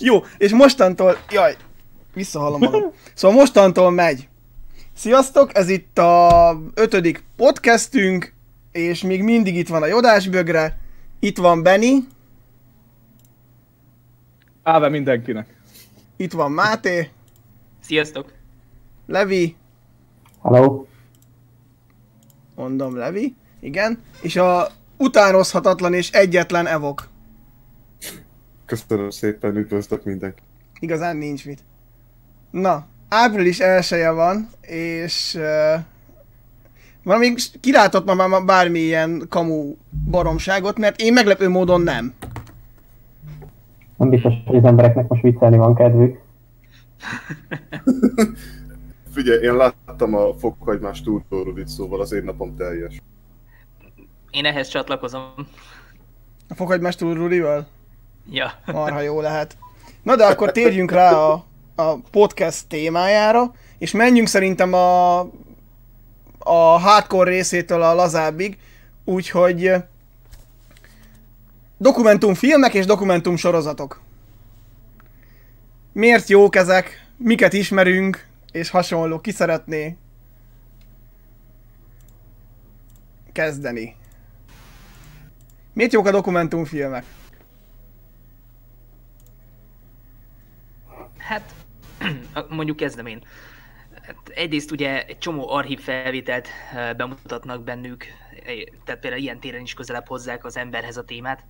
Jó, és mostantól, jaj, visszahallom magam. Szóval mostantól megy. Sziasztok, ez itt a ötödik podcastünk, és még mindig itt van a Jodásbögre, itt van Benny, Áve mindenkinek. itt van Máté, Sziasztok! Levi, Hello. mondom Levi, igen, és a utánozhatatlan és egyetlen Evok. Köszönöm szépen, üdvözlök mindenkit. Igazán nincs mit. Na, április elsője van, és uh, valami kilátott ma már bármilyen kamu baromságot, mert én meglepő módon nem. Nem biztos, hogy az embereknek most viccelni van kedvük. Figyelj, én láttam a fokhagymás túltórulit, szóval az én napom teljes. Én ehhez csatlakozom. A fokhagymás túlrulival? Ja. Marha jó lehet. Na de akkor térjünk rá a, a podcast témájára, és menjünk szerintem a, a hardcore részétől a lazábbig, úgyhogy dokumentumfilmek és dokumentumsorozatok. Miért jók ezek? Miket ismerünk? És hasonló. Ki szeretné kezdeni? Miért jók a dokumentumfilmek? Hát, mondjuk kezdem én. Hát egyrészt ugye egy csomó archív felvételt bemutatnak bennük, eh, tehát például ilyen téren is közelebb hozzák az emberhez a témát.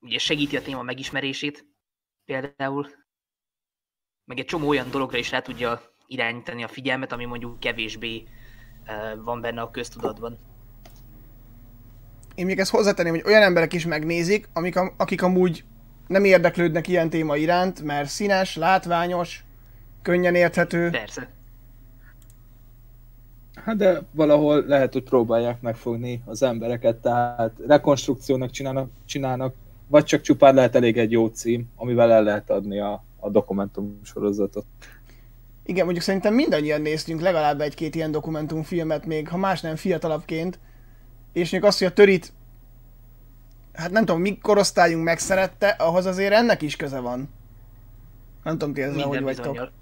Ugye segíti a téma megismerését például, meg egy csomó olyan dologra is rá tudja irányítani a figyelmet, ami mondjuk kevésbé van benne a köztudatban. én még ezt hozzátenném, hogy olyan emberek is megnézik, amik, am- akik amúgy nem érdeklődnek ilyen téma iránt, mert színes, látványos, könnyen érthető. Persze. Hát de valahol lehet, hogy próbálják megfogni az embereket, tehát rekonstrukciónak csinálnak, csinálnak vagy csak csupán lehet elég egy jó cím, amivel el lehet adni a, a dokumentum sorozatot. Igen, mondjuk szerintem mindannyian néztünk legalább egy-két ilyen dokumentumfilmet, még ha más nem fiatalabbként, és még azt, hogy a törit, hát nem tudom, mi korosztályunk megszerette, ahhoz azért ennek is köze van. Nem tudom, ti ezzel hogy Minden vagytok. bizonyal.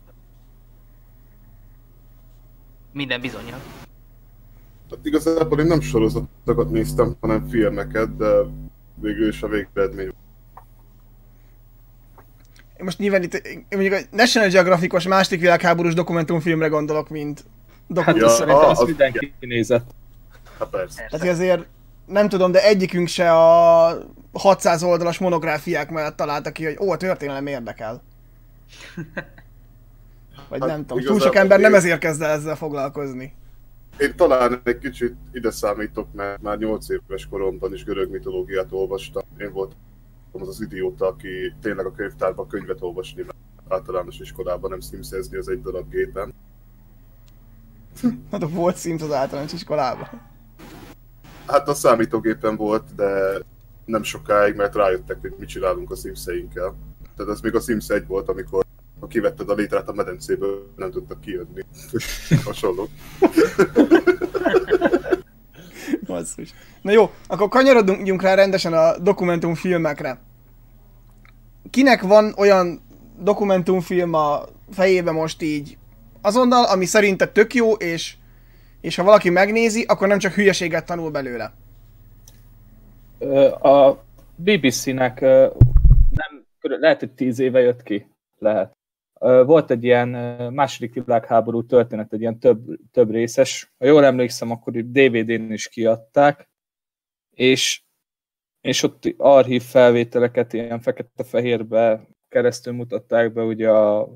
Minden bizonyal. Hát igazából én nem sorozatokat néztem, hanem filmeket, de végül is a végeredmény. Én most nyilván itt én mondjuk a National Geographicos második világháborús dokumentumfilmre gondolok, mint Hát dokumentum. Ja, ja, szerintem azt az- mindenki nézett. Hát persze. Tehát azért nem tudom, de egyikünk se a 600 oldalas monográfiák mellett találta ki, hogy ó, a történelem érdekel. Vagy Hát nem tudom, túl sok ember nem ezért kezd el ezzel foglalkozni. Én talán egy kicsit ide számítok, mert már 8 éves koromban is görög mitológiát olvastam. Én voltam az az idióta, aki tényleg a könyvtárban könyvet olvasni, mert általános iskolában nem szimszezni az egy darab gépen. Hát a volt Sims az általános iskolában. Hát a számítógépen volt, de nem sokáig, mert rájöttek, hogy mit csinálunk a Sims-einkkel. Tehát ez még a Sims 1 volt, amikor ha kivetted a létrát a medencéből, nem tudtak kijönni. Hasonló. Basszus. Na jó, akkor kanyarodjunk rá rendesen a dokumentumfilmekre. Kinek van olyan dokumentumfilm a fejébe most így azonnal, ami szerinted tök jó, és, és ha valaki megnézi, akkor nem csak hülyeséget tanul belőle. A BBC-nek nem, lehet, hogy tíz éve jött ki. Lehet. Volt egy ilyen második világháború történet, egy ilyen több, több részes. Ha jól emlékszem, akkor DVD-n is kiadták, és, és ott archív felvételeket ilyen fekete-fehérbe keresztül mutatták be ugye a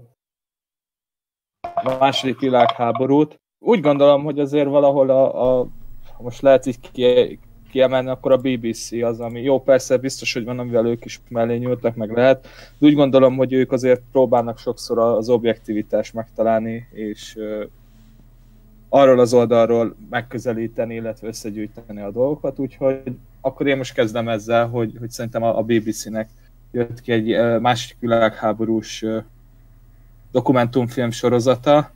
második világháborút. Úgy gondolom, hogy azért valahol a, a most lehet így ki, kiemelni, akkor a BBC az, ami jó, persze biztos, hogy van, amivel ők is mellé nyúltak, meg lehet, de úgy gondolom, hogy ők azért próbálnak sokszor az objektivitást megtalálni, és arról az oldalról megközelíteni, illetve összegyűjteni a dolgokat, úgyhogy akkor én most kezdem ezzel, hogy, hogy szerintem a, a BBC-nek jött ki egy ö, második világháborús dokumentumfilm sorozata.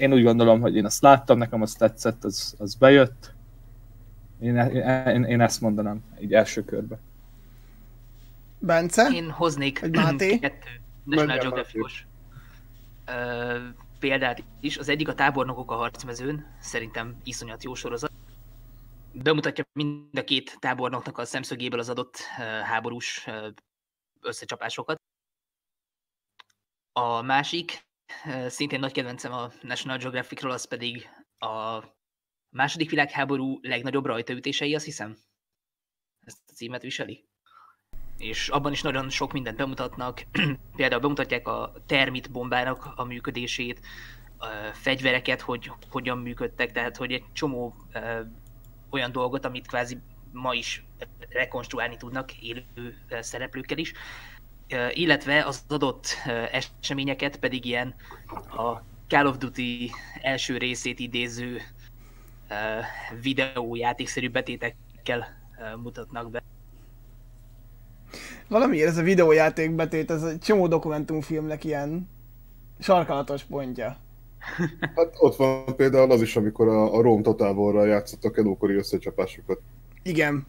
Én úgy gondolom, hogy én azt láttam, nekem az tetszett, az, az bejött. Én, én, én ezt mondanám így első körbe. Bence? Én hoznék Vagy Máté? kettő National Geographic-os példát is. Az egyik a tábornokok a harcmezőn, szerintem iszonyat jó sorozat. Bemutatja mind a két tábornoknak a szemszögéből az adott háborús összecsapásokat. A másik, szintén nagy kedvencem a National Geographicról, az pedig a második világháború legnagyobb rajtaütései, azt hiszem. Ezt a címet viseli és abban is nagyon sok mindent bemutatnak. Például bemutatják a termit bombának a működését, a fegyvereket, hogy hogyan működtek, tehát hogy egy csomó ö, olyan dolgot, amit kvázi ma is rekonstruálni tudnak élő szereplőkkel is. Illetve az adott eseményeket pedig ilyen a Call of Duty első részét idéző videójátékszerű betétekkel mutatnak be. Valamiért ez a videójáték betét, ez egy csomó dokumentumfilmnek ilyen sarkalatos pontja. Hát ott van például az is, amikor a, a Rome Totalvorral játszottak előkori összecsapásokat. Igen.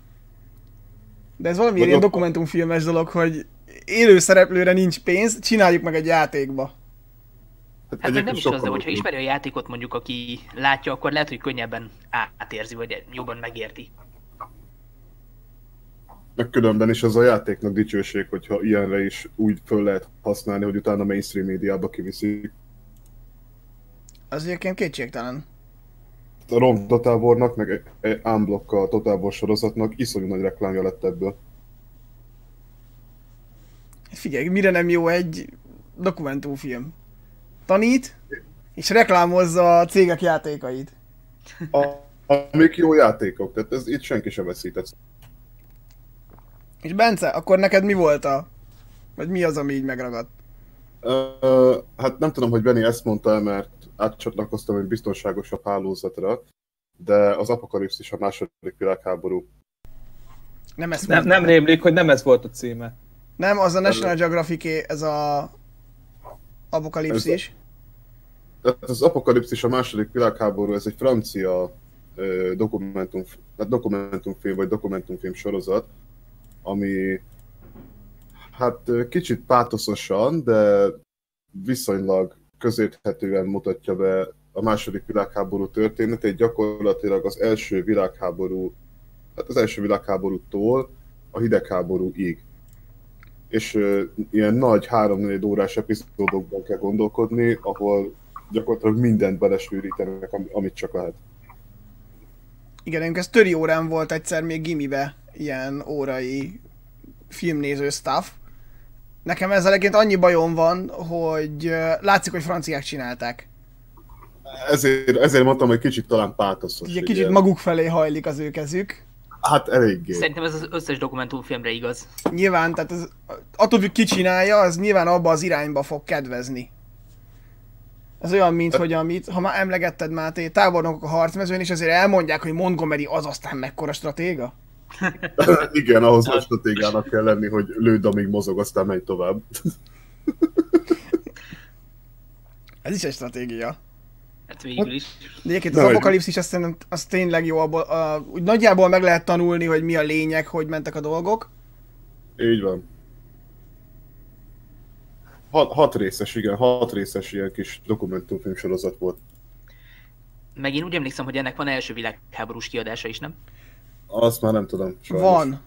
De ez Vagy ilyen ott- dokumentumfilmes dolog, hogy élő szereplőre nincs pénz, csináljuk meg egy játékba. Hát meg nem is az, hogyha ismeri a játékot mondjuk, aki látja, akkor lehet, hogy könnyebben átérzi, vagy jobban megérti. Meg különben is az a játéknak dicsőség, hogyha ilyenre is úgy föl lehet használni, hogy utána mainstream médiába kiviszik. Az egyébként kétségtelen. A Rom Total War-nak, meg Unblock a Total War sorozatnak iszonyú nagy reklámja lett ebből. Figyelj, mire nem jó egy dokumentumfilm? Tanít, és reklámozza a cégek játékait. A, amik jó játékok, tehát ez itt senki sem veszített. És Bence, akkor neked mi volt a... Vagy mi az, ami így megragadt? Ö, hát nem tudom, hogy Benny ezt mondta mert átcsatlakoztam egy biztonságosabb hálózatra, de az apokalipszis a második világháború. Nem ezt Nem, nem rémlik, hogy nem ez volt a címe. Nem, az a National Geographic, ez a apokalipszis. Tehát az apokalipszis a második világháború, ez egy francia ö, dokumentum, hát dokumentumfilm vagy dokumentumfilm sorozat, ami hát kicsit pátoszosan, de viszonylag közérthetően mutatja be a második világháború történetét, gyakorlatilag az első világháború, hát az első világháborútól a hidegháborúig. És ilyen nagy 3-4 órás epizódokban kell gondolkodni, ahol gyakorlatilag mindent belesűrítenek, am- amit csak lehet. Igen, ez töri órán volt egyszer még gimibe ilyen órai filmnéző stuff. Nekem ezzel egyébként annyi bajom van, hogy látszik, hogy franciák csinálták. Ezért, ezért mondtam, hogy kicsit talán pátoszos. Ugye kicsit maguk felé hajlik az ő kezük. Hát eléggé. Szerintem ez az összes dokumentumfilmre igaz. Nyilván, tehát ez, attól, hogy ki csinálja, az nyilván abba az irányba fog kedvezni. Ez olyan, mint hogy amit, ha már emlegetted Máté, tábornokok a harcmezőn, és azért elmondják, hogy Montgomery az aztán mekkora stratéga. Igen, ahhoz nagy stratégának kell lenni, hogy lőd, amíg mozog, aztán megy tovább. Ez is egy stratégia. Hát végül is. De egyébként az apokalipszis azt szerintem az tényleg jó, abból, a, úgy nagyjából meg lehet tanulni, hogy mi a lényeg, hogy mentek a dolgok. Így van. Hat, hat részes, igen, hat részes ilyen kis dokumentumfilm sorozat volt. Meg én úgy emlékszem, hogy ennek van első világháborús kiadása is, nem? Azt már nem tudom. Sajnos. Van.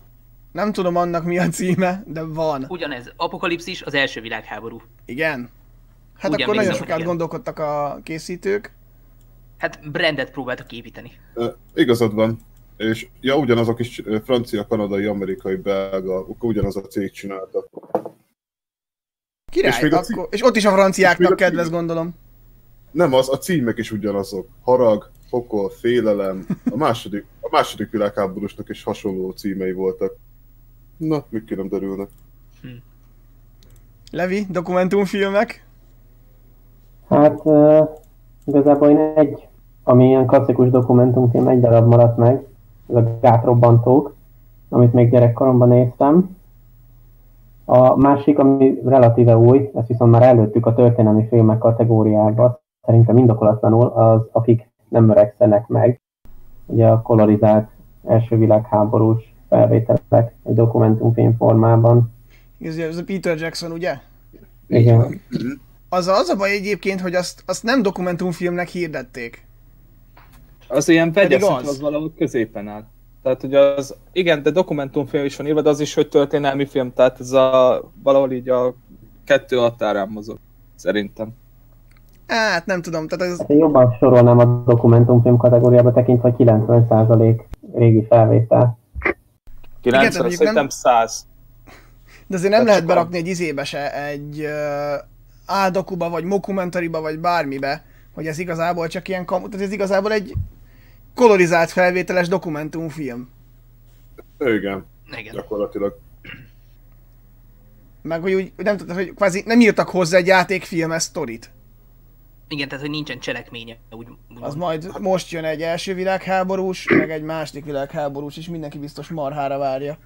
Nem tudom annak mi a címe, de van. Ugyanez, Apokalipszis az első világháború. Igen. Hát Úgy akkor nagyon sokat igen. gondolkodtak a készítők. Hát brandet próbáltak építeni. Ö, igazad van. És ja, ugyanazok is francia, kanadai, amerikai, belga, ugyanaz a cég csinálta. Király, És még akkor, cím- és ott is a franciáknak a kedvez, gondolom. Nem, az, a címek is ugyanazok. Harag, pokol, félelem. A második, a második világháborúsnak is hasonló címei voltak. Na, még ki nem derülnek. Levi, dokumentumfilmek. Hát uh, igazából én egy, ami ilyen klasszikus dokumentumfilm, egy darab maradt meg, ez a Gátrobbantók, amit még gyerekkoromban néztem. A másik, ami relatíve új, ezt viszont már előttük a történelmi filmek kategóriába, szerintem indokolatlanul, az Akik nem öregszenek meg. Ugye a kolorizált első világháborús felvételek egy dokumentumfilm formában. Ez, ez a Peter Jackson, ugye? Igen. Az az a baj egyébként, hogy azt, azt nem dokumentumfilmnek hirdették. Az ilyen Pedig vegyes, az. az valahol középen áll. Tehát ugye az, igen, de dokumentumfilm is van írva, de az is, hogy történelmi film, tehát ez a, valahol így a kettő határán mozog, szerintem. Hát nem tudom, tehát ez, Hát én jobban sorolnám a dokumentumfilm kategóriába tekintve, hogy 90% régi felvétel. 90, mondjuk szerintem nem- 100. de azért nem Tehát lehet berakni egy izébe se, egy uh, áldokuba, vagy mokumentariba, vagy bármibe, hogy ez igazából csak ilyen kamu, tehát ez igazából egy kolorizált felvételes dokumentumfilm. Igen, Igen. gyakorlatilag. Meg hogy úgy, nem tudom, hogy kvázi nem írtak hozzá egy játékfilmes sztorit. Igen, tehát hogy nincsen cselekménye, úgy, úgy Az majd most jön egy első világháborús, meg egy második világháborús, és mindenki biztos marhára várja.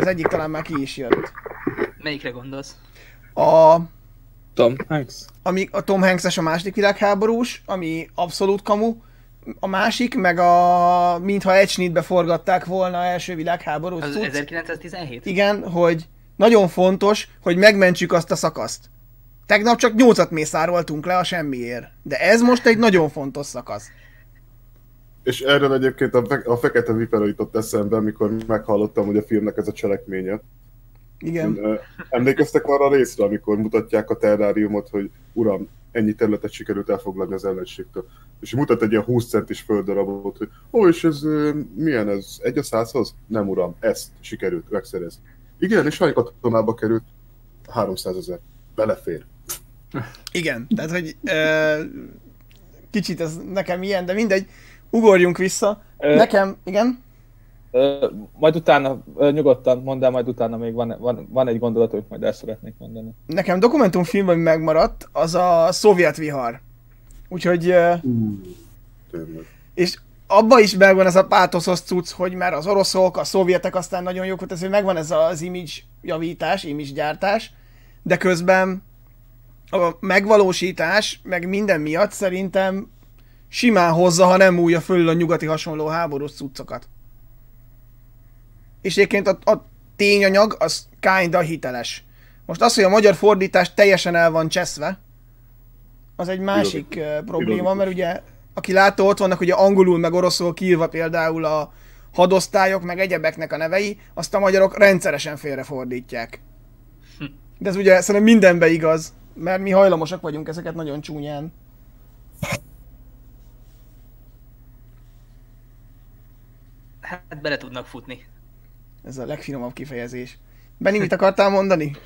Az egyik talán már ki is jött. Melyikre gondolsz? A, Tom Hanks. ami a Tom Hanks-es a második világháborús, ami abszolút kamu, a másik, meg a mintha egy snitbe forgatták volna első világháborús Az cucc. 1917? Igen, hogy nagyon fontos, hogy megmentsük azt a szakaszt. Tegnap csak nyolcat mészároltunk le a semmiért. De ez most egy nagyon fontos szakasz. És erről egyébként a, fe- a Fekete Vipera jutott eszembe, amikor meghallottam, hogy a filmnek ez a cselekménye. Igen. Emlékeztek arra a részre, amikor mutatják a terráriumot, hogy uram, ennyi területet sikerült elfoglalni az ellenségtől. És mutat egy ilyen 20 centis földdarabot, hogy ó, és ez milyen ez? Egy a százhoz? Nem uram, ezt sikerült megszerezni. Igen, és hány katonába került? 300 ezer. Belefér. Igen, tehát hogy ö, kicsit ez nekem ilyen, de mindegy. Ugorjunk vissza. Ö, Nekem, igen? Majd utána, nyugodtan mondd el, majd utána még van, van, van egy gondolat, amit majd el szeretnék mondani. Nekem dokumentumfilm, ami megmaradt, az a szovjet vihar. Úgyhogy, Tényleg. és abba is megvan ez a pátoszos cucc, hogy már az oroszok, a szovjetek aztán nagyon jók ezért megvan ez az image javítás, image gyártás, de közben a megvalósítás, meg minden miatt szerintem simán hozza, ha nem újja fölül a nyugati hasonló háborús cuccokat. És egyébként a, a tényanyag az kinda hiteles. Most az, hogy a magyar fordítás teljesen el van cseszve, az egy másik uh, probléma, mert ugye aki látta, ott vannak ugye angolul meg oroszul kiírva például a hadosztályok meg egyebeknek a nevei, azt a magyarok rendszeresen félrefordítják. De ez ugye szerintem mindenbe igaz, mert mi hajlamosak vagyunk ezeket nagyon csúnyán. Hát bele tudnak futni. Ez a legfinomabb kifejezés. Benni, mit akartál mondani?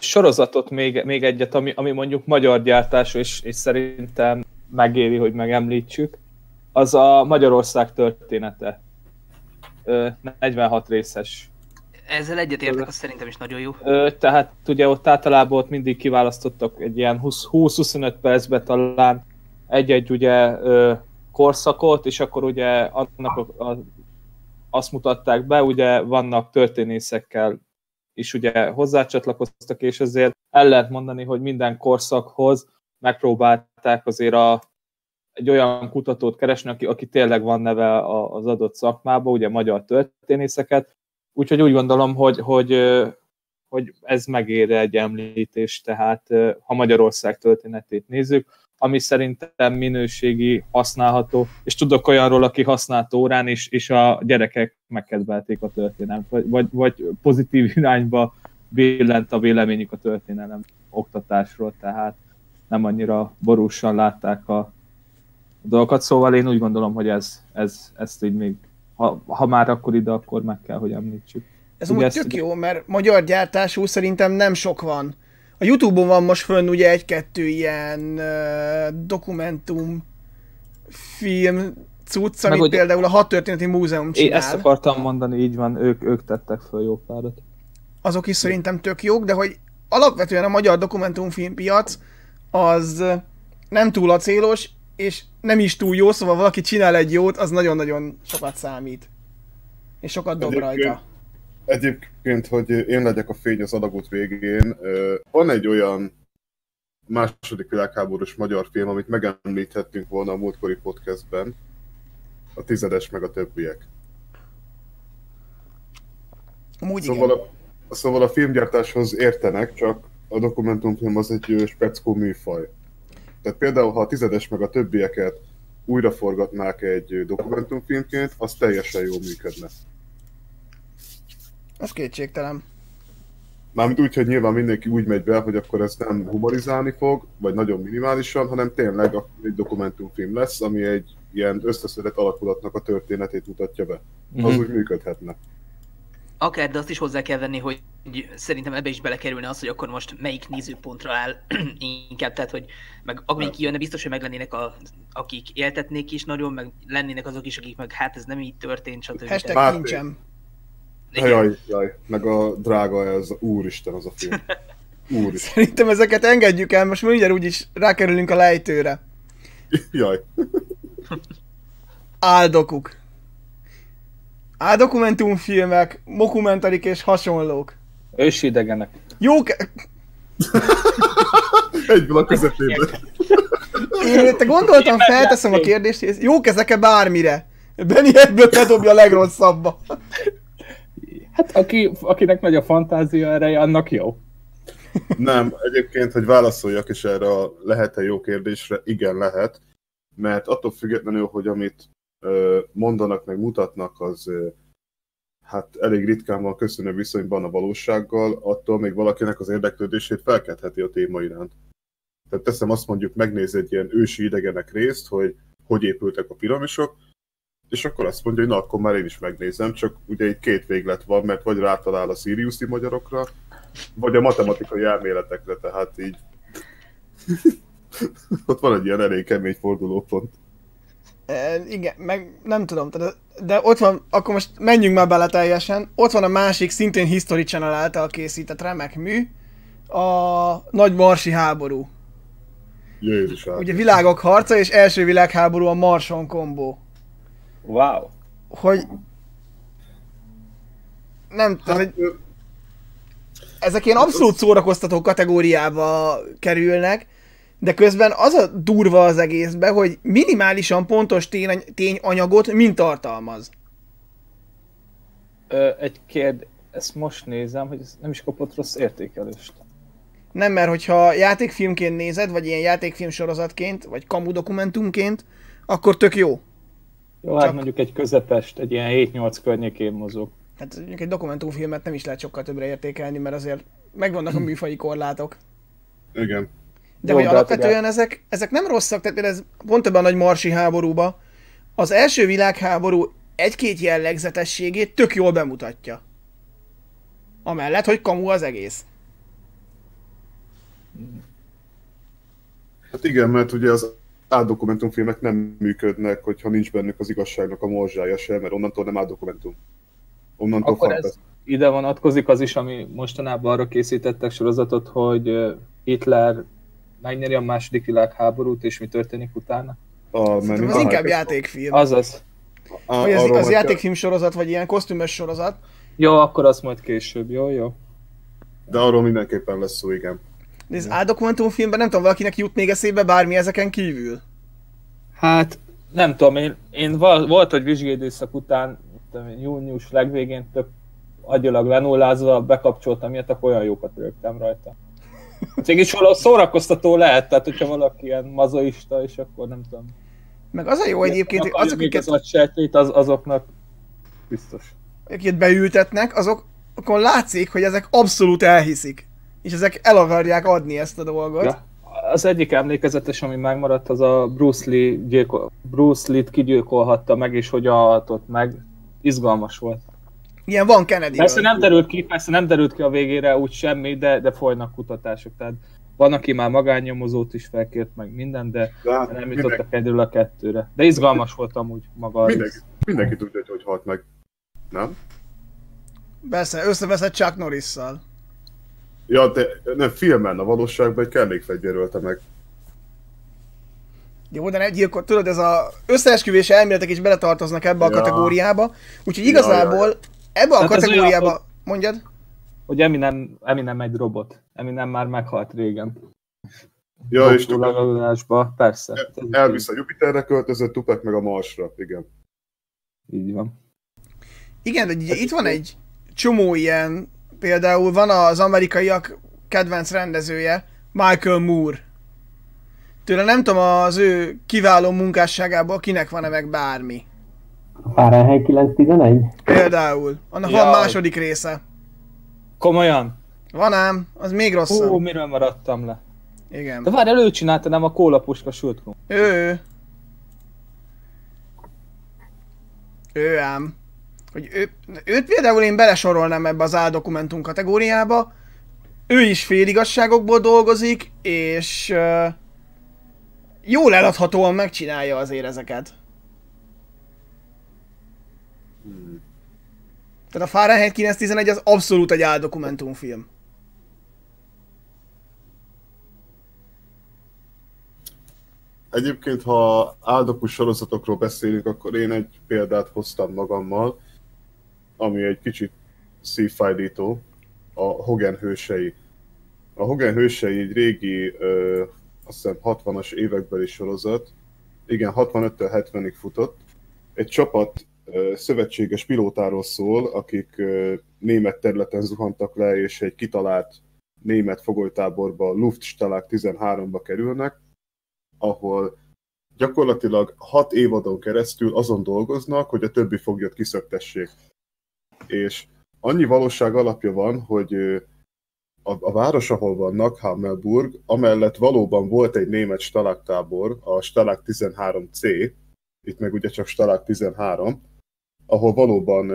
Sorozatot még, még egyet, ami, ami mondjuk magyar gyártású, és, és szerintem megéri, hogy megemlítsük, az a Magyarország története. Ö, 46 részes. Ezzel egyetértek, az szerintem is nagyon jó. Tehát ugye ott általában ott mindig kiválasztottak egy ilyen 20 20-25 percbe talán egy-egy ugye korszakot, és akkor ugye annak a, azt mutatták be, ugye vannak történészekkel is ugye hozzácsatlakoztak, és ezért el lehet mondani, hogy minden korszakhoz megpróbálták azért a, egy olyan kutatót keresni, aki, aki tényleg van neve az adott szakmába, ugye magyar történészeket, úgyhogy úgy gondolom, hogy, hogy, hogy ez megér egy említést, tehát ha Magyarország történetét nézzük, ami szerintem minőségi, használható, és tudok olyanról, aki használt órán, és, és a gyerekek megkedvelték a történelmet, vagy, vagy, vagy pozitív irányba billent a véleményük a történelem oktatásról, tehát nem annyira borúsan látták a dolgokat, szóval én úgy gondolom, hogy ez, ez ezt így még, ha, ha már akkor ide, akkor meg kell, hogy említsük. Ez amúgy tök jó, mert magyar gyártású szerintem nem sok van. A Youtube-on van most fönn ugye egy-kettő ilyen uh, dokumentum film cucc, amit ugye- például a Hat Történeti Múzeum Én csinál. ezt akartam mondani, így van, ők, ők tettek föl jó párat. azok is szerintem tök jók, de hogy alapvetően a magyar dokumentumfilmpiac az nem túl acélos, és nem is túl jó, szóval valaki csinál egy jót, az nagyon-nagyon sokat számít. És sokat dob rajta. Egyébként, hogy én legyek a fény az alagút végén, van egy olyan második világháborús magyar film, amit megemlíthettünk volna a múltkori podcastben, a tizedes meg a többiek. Amúgy Szóval igen. a, Szóval a filmgyártáshoz értenek, csak a dokumentumfilm az egy speckó műfaj. Tehát például, ha a tizedes meg a többieket újraforgatnák egy dokumentumfilmként, az teljesen jól működne. Az kétségtelen. Mármint úgy, hogy nyilván mindenki úgy megy be, hogy akkor ez nem humorizálni fog, vagy nagyon minimálisan, hanem tényleg akkor egy dokumentumfilm lesz, ami egy ilyen összeszedett alakulatnak a történetét mutatja be. Az Mhm. úgy működhetne. Akár, de azt is hozzá kell venni, hogy szerintem ebbe is belekerülne az, hogy akkor most melyik nézőpontra áll inkább, tehát hogy meg amíg kijönne, biztos, hogy meglennének a, akik éltetnék is nagyon, meg lennének azok is, akik meg hát ez nem így történt, stb. Hashtag kincsem. Igen. Jaj, jaj, meg a drága ez, úristen az a film. Úristen, Szerintem ezeket engedjük el, most mindjárt úgyis rákerülünk a lejtőre. jaj. Áldokuk. Áldokumentumfilmek, mokumentarik és hasonlók. Ősi idegenek. Jók, Egyből a közepébe. én te gondoltam, felteszem a kérdést, hogy jók ezek-e bármire? Benny ebből bedobja a legrosszabbba. Hát aki, akinek nagy a fantázia ereje, annak jó. Nem, egyébként, hogy válaszoljak is erre a lehet-e jó kérdésre, igen lehet, mert attól függetlenül, hogy amit mondanak, meg mutatnak, az hát elég ritkán van köszönő viszonyban a valósággal, attól még valakinek az érdeklődését felkeltheti a téma iránt. Tehát teszem azt mondjuk, megnéz egy ilyen ősi idegenek részt, hogy hogy épültek a piramisok, és akkor azt mondja, hogy na, akkor már én is megnézem, csak ugye itt két véglet van, mert vagy rátalál a szíriuszi magyarokra, vagy a matematikai elméletekre, tehát így ott van egy ilyen elég kemény fordulópont. E, igen, meg nem tudom, de, de ott van, akkor most menjünk már bele teljesen. Ott van a másik, szintén History Channel által készített remek mű, a Nagy Marsi háború. Jézus. Ugye világok harca és első világháború a Marson kombó. Wow. Hogy nem tudom, hogy Hát, ö, ezek ilyen abszolút szórakoztató kategóriába kerülnek, de közben az a durva az egészben, hogy minimálisan pontos tény, tényanyagot mind tartalmaz. Ö, egy kérd... Ezt most nézem, hogy ez nem is kapott rossz értékelést. Nem, mert hogyha játékfilmként nézed, vagy ilyen játékfilm sorozatként, vagy kamu dokumentumként, akkor tök jó. Jó, hát Csak- mondjuk egy közepest, egy ilyen 7-8 környékén mozog. Hát mondjuk egy dokumentumfilmet nem is lehet sokkal többre értékelni, mert azért megvannak a műfaji korlátok. igen. De Jó, hogy de hát alapvetően ezek, ezek nem rosszak, tehát ez pont ebben a nagy marsi háborúba, az első világháború egy-két jellegzetességét tök jól bemutatja. Amellett, hogy kamu az egész. Hát igen, mert ugye az átdokumentumfilmek nem működnek, hogyha nincs bennük az igazságnak a morzsája sem, mert onnantól nem átdokumentum. Onnantól Akkor ez fantasztikus. ide vonatkozik az is, ami mostanában arra készítettek sorozatot, hogy Hitler megnyeri a második világháborút, és mi történik utána? A az inkább Hackers- játékfilm. Azaz. a- Vagy az, arról, az játékfilm sorozat, vagy ilyen kosztümös sorozat. Jó, akkor az majd később, jó, jó. De arról mindenképpen lesz szó, igen. De ez áldokumentumfilmben nem tudom, valakinek jut még eszébe bármi ezeken kívül. Hát nem tudom, én, én val- volt, hogy vizsgédőszak után, tudom június legvégén tök agyilag lenullázva bekapcsoltam ilyet, akkor olyan jókat rögtem rajta. Mégis valahol szórakoztató lehet, tehát hogyha valaki ilyen mazoista, és akkor nem tudom. Meg az a jó egyébként, Akarja azok, akiket, az agysejtét, az, azoknak biztos. akiket beültetnek, azok akkor látszik, hogy ezek abszolút elhiszik. És ezek el akarják adni ezt a dolgot. Ja. Az egyik emlékezetes, ami megmaradt, az a Bruce Lee gyilkol, Bruce Lee-t kigyilkolhatta meg, és hogy alhatott meg. Izgalmas volt. Ilyen van kennedy Persze nem derült ki, persze nem derült ki a végére úgy semmi, de, de folynak kutatások. Tehát van, aki már magánnyomozót is felkért meg minden, de De hát nem jutottak egyedül a kettőre. De izgalmas volt amúgy maga mindenki, mindenki tudja, hogy hogy halt meg. Nem? Persze, összeveszett Chuck Norris-szal. Ja, de nem filmen, a valóságban egy kellékfegyver ölte meg. Jó, de ne gyilkol, tudod, ez a összeesküvés elméletek is beletartoznak ebbe a Ja. kategóriába. Úgyhogy Ja, igazából ja, ebbe a Tehát kategóriába... olyan, Mondjad? Hogy Eminem, Eminem egy robot. Eminem már meghalt régen. Ja, és Doktorálásba, persze. Elvisz a Jupiterre költözött, Tupac meg a Marsra, igen. Így van. Igen, de ugye itt van egy csomó ilyen Például van az amerikaiak kedvenc rendezője, Michael Moore. Tőle nem tudom az ő kiváló munkásságából kinek van-e meg bármi. A Fahrenheit 911? Például. Annak van Jaj. második része. Komolyan? Van ám, az még rosszabb. miről maradtam le? Igen. De várj, előcsinálta nem a kólapuska sült ő. Ő ám. Hogy ő, őt például én belesorolnám ebbe az áldokumentum kategóriába. Ő is féligasságokból dolgozik, és uh, jól eladhatóan megcsinálja azért ezeket. Hmm. Tehát a Fahrenheit 911 az abszolút egy áldokumentumfilm. Egyébként, ha áldokus sorozatokról beszélünk, akkor én egy példát hoztam magammal, ami egy kicsit szívfájdító, a Hogan hősei. A Hogan hősei egy régi, ö, azt hiszem 60-as évekbeli sorozat, igen, 65-től 70-ig futott. Egy csapat ö, szövetséges pilótáról szól, akik ö, német területen zuhantak le, és egy kitalált német fogolytáborba, Luftstalag 13-ba kerülnek, ahol gyakorlatilag hat évadon keresztül azon dolgoznak, hogy a többi foglyot kiszöktessék. És annyi valóság alapja van, hogy a, a város, ahol vannak, Hammelburg, amellett valóban volt egy német stalagtábor, a Stalag 13C, itt meg ugye csak Stalag 13, ahol valóban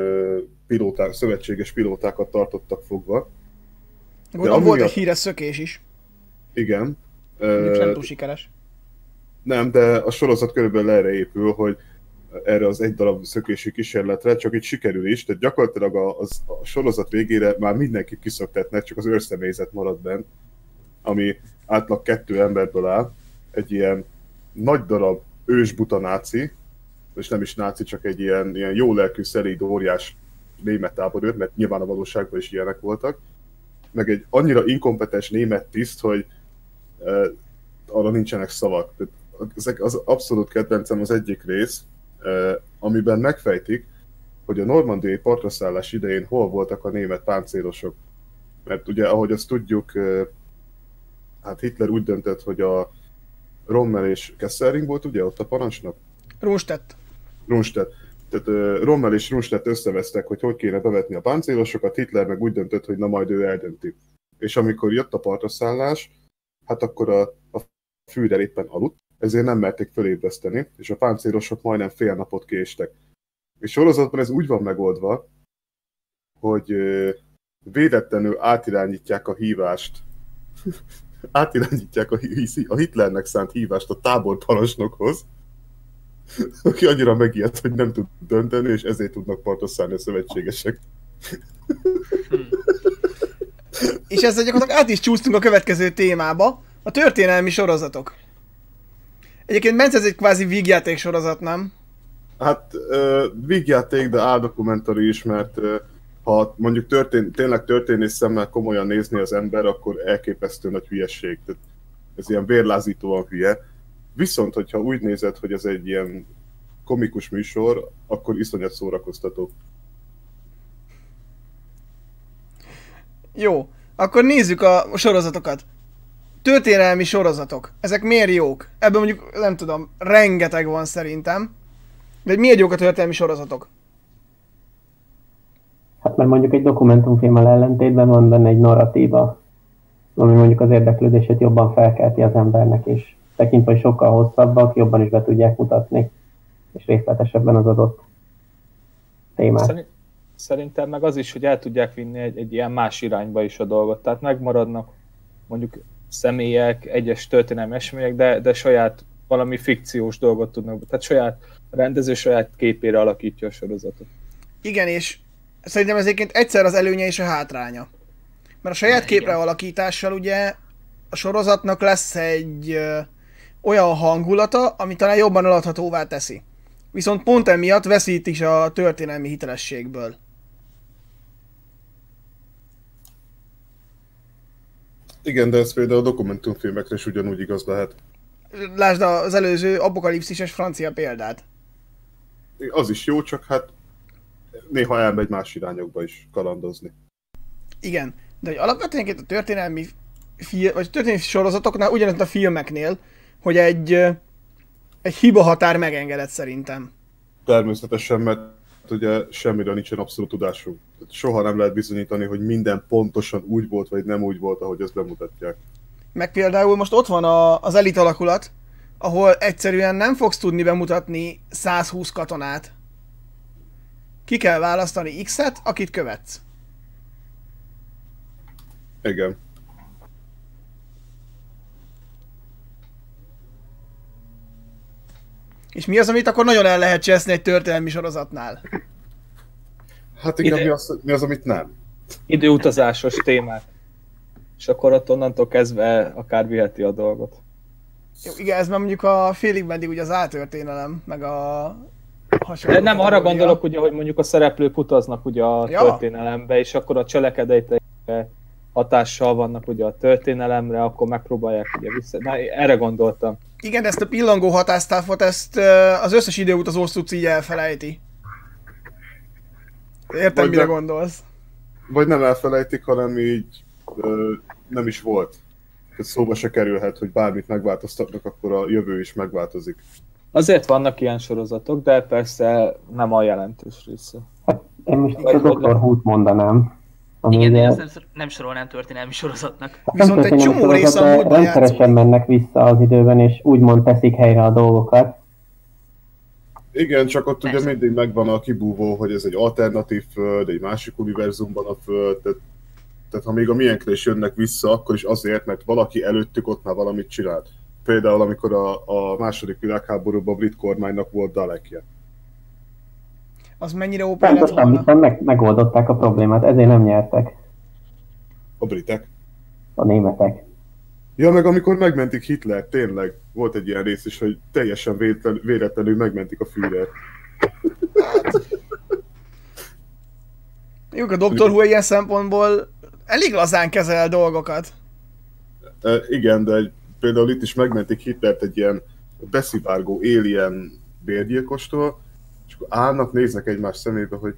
pilóták, szövetséges pilótákat tartottak fogva. Gondolom volt egy híres szökés is. Igen. Mondjuk nem túl sikeres. Nem, de a sorozat körülbelül erre épül, hogy erre az egy darab szökési kísérletre, csak itt sikerül is, tehát gyakorlatilag a, az, a sorozat végére már mindenkit kiszöktetnek, csak az őrszemélyzet marad benn, ami átlag kettő emberből áll, egy ilyen nagy darab ősbuta náci, és nem is náci, csak egy ilyen, ilyen jó lelkű, szelíd, óriás német táborőr, mert nyilván a valóságban is ilyenek voltak, meg egy annyira inkompetens német tiszt, hogy uh, arra nincsenek szavak. Tehát ezek az abszolút kedvencem az egyik rész, amiben megfejtik, hogy a normandiai partraszállás idején hol voltak a német páncélosok. Mert ugye, ahogy azt tudjuk, hát Hitler úgy döntött, hogy a Rommel és Kesselring volt ugye ott a parancsnok? Rústett. Rundstedt. Tehát Rommel és Rundstedt összevesztek, hogy hogy kéne bevetni a páncélosokat, Hitler meg úgy döntött, hogy na majd ő eldönti. És amikor jött a partraszállás, hát akkor a, a Führer éppen aludt, ezért nem merték fölébreszteni, és a páncélosok majdnem fél napot késtek. És sorozatban ez úgy van megoldva, hogy védetlenül átirányítják a hívást, átirányítják a, a Hitlernek szánt hívást a táborparancsnokhoz, aki annyira megijedt, hogy nem tud dönteni, és ezért tudnak partra szállni a szövetségesek. És ezzel gyakorlatilag át is csúsztunk a következő témába, a történelmi sorozatok. Egyébként Bence, ez egy kvázi vígjáték sorozat, nem? Hát uh, vígjáték, de áldokumentari is, mert uh, ha mondjuk történ- tényleg történész szemmel komolyan nézni az ember, akkor elképesztő nagy hülyesség. Tehát ez ilyen vérlázítóan hülye. Viszont, hogyha úgy nézed, hogy ez egy ilyen komikus műsor, akkor iszonyat szórakoztató. Jó, akkor nézzük a sorozatokat. Történelmi sorozatok. Ezek miért jók? Ebből mondjuk, nem tudom, rengeteg van szerintem. De miért jók a történelmi sorozatok? Hát mert mondjuk egy dokumentumfilmmel ellentétben van benne egy narratíva, ami mondjuk az érdeklődését jobban felkelti az embernek, és tekintve, hogy sokkal hosszabbak, jobban is be tudják mutatni, és részletesebben az adott témát. Szerint, szerintem meg az is, hogy el tudják vinni egy, egy ilyen más irányba is a dolgot. Tehát megmaradnak mondjuk személyek, egyes történelmi események, de, de saját valami fikciós dolgot tudnak, tehát saját rendező saját képére alakítja a sorozatot. Igen, és szerintem ez egyébként egyszer az előnye és a hátránya. Mert a saját Igen. képre alakítással ugye a sorozatnak lesz egy ö, olyan hangulata, ami talán jobban eladhatóvá teszi. Viszont pont emiatt veszít is a történelmi hitelességből. Igen, de ez például a dokumentumfilmekre is ugyanúgy igaz lehet. Lásd az előző apokalipszises francia példát. Az is jó, csak hát néha elmegy más irányokba is kalandozni. Igen, de hogy alapvetően a történelmi fi- vagy történelmi sorozatoknál, ugyanez a filmeknél, hogy egy, egy hiba határ megengedett szerintem. Természetesen, mert ugye semmire nincsen abszolút tudásunk. Tehát soha nem lehet bizonyítani, hogy minden pontosan úgy volt, vagy nem úgy volt, ahogy ezt bemutatják. Meg például most ott van a, az elit alakulat, ahol egyszerűen nem fogsz tudni bemutatni 120 katonát. Ki kell választani X-et, akit követsz. Igen. És mi az, amit akkor nagyon el lehet cseszni egy történelmi sorozatnál? Hát igen, Ide- mi az, mi az, amit nem? Időutazásos témák. És akkor ott onnantól kezdve akár viheti a dolgot. Jó, igen, ez már mondjuk a félig meddig ugye az áltörténelem, meg a hasonló. De nem arra gondolok, ugye, hogy mondjuk a szereplők utaznak ugye a Ja. történelembe, és akkor a cselekedeteikre hatással vannak ugye a történelemre, akkor megpróbálják ugye vissza. Na, erre gondoltam. Igen, ezt a pillangó hatásztávot, ezt az összes időutazó szuc így elfelejti. Értem, Vagy mire nem. gondolsz. Vagy nem elfelejtik, hanem így ö, nem is volt. Tehát szóba se kerülhet, hogy bármit megváltoztatnak, akkor a jövő is megváltozik. Azért vannak ilyen sorozatok, de persze nem a jelentős része. Én most a Dr. Mondanám. Ami Igen, ugye, nem, nem sorolnám történelmi sorozatnak. hát Viszont egy csomó része sorozat, a Rendszeresen játszódik. mennek vissza az időben, és úgymond teszik helyre a dolgokat. Igen, csak ott ugye Persze. mindig megvan a kibúvó, hogy ez egy alternatív föld, egy másik univerzumban a föld, tehát, tehát ha még a miénkre is jönnek vissza, akkor is azért, mert valaki előttük ott már valamit csinált. Például amikor a, a második világháborúban a brit kormánynak volt Dalekje. Az mennyire OP lett volna. viszont meg, megoldották a problémát, ezért nem nyertek A britek. a németek. Ja, meg amikor megmentik Hitler, tényleg. Volt egy ilyen rész is, hogy teljesen véletlen, véletlenül megmentik a Führert. Jó, a Dr. Who ilyen szempontból elég lazán kezel dolgokat. E, igen, de egy, például itt is megmentik Hitlert egy ilyen beszivárgó alien bérgyilkostól, és akkor állnak, néznek egymás szemébe, hogy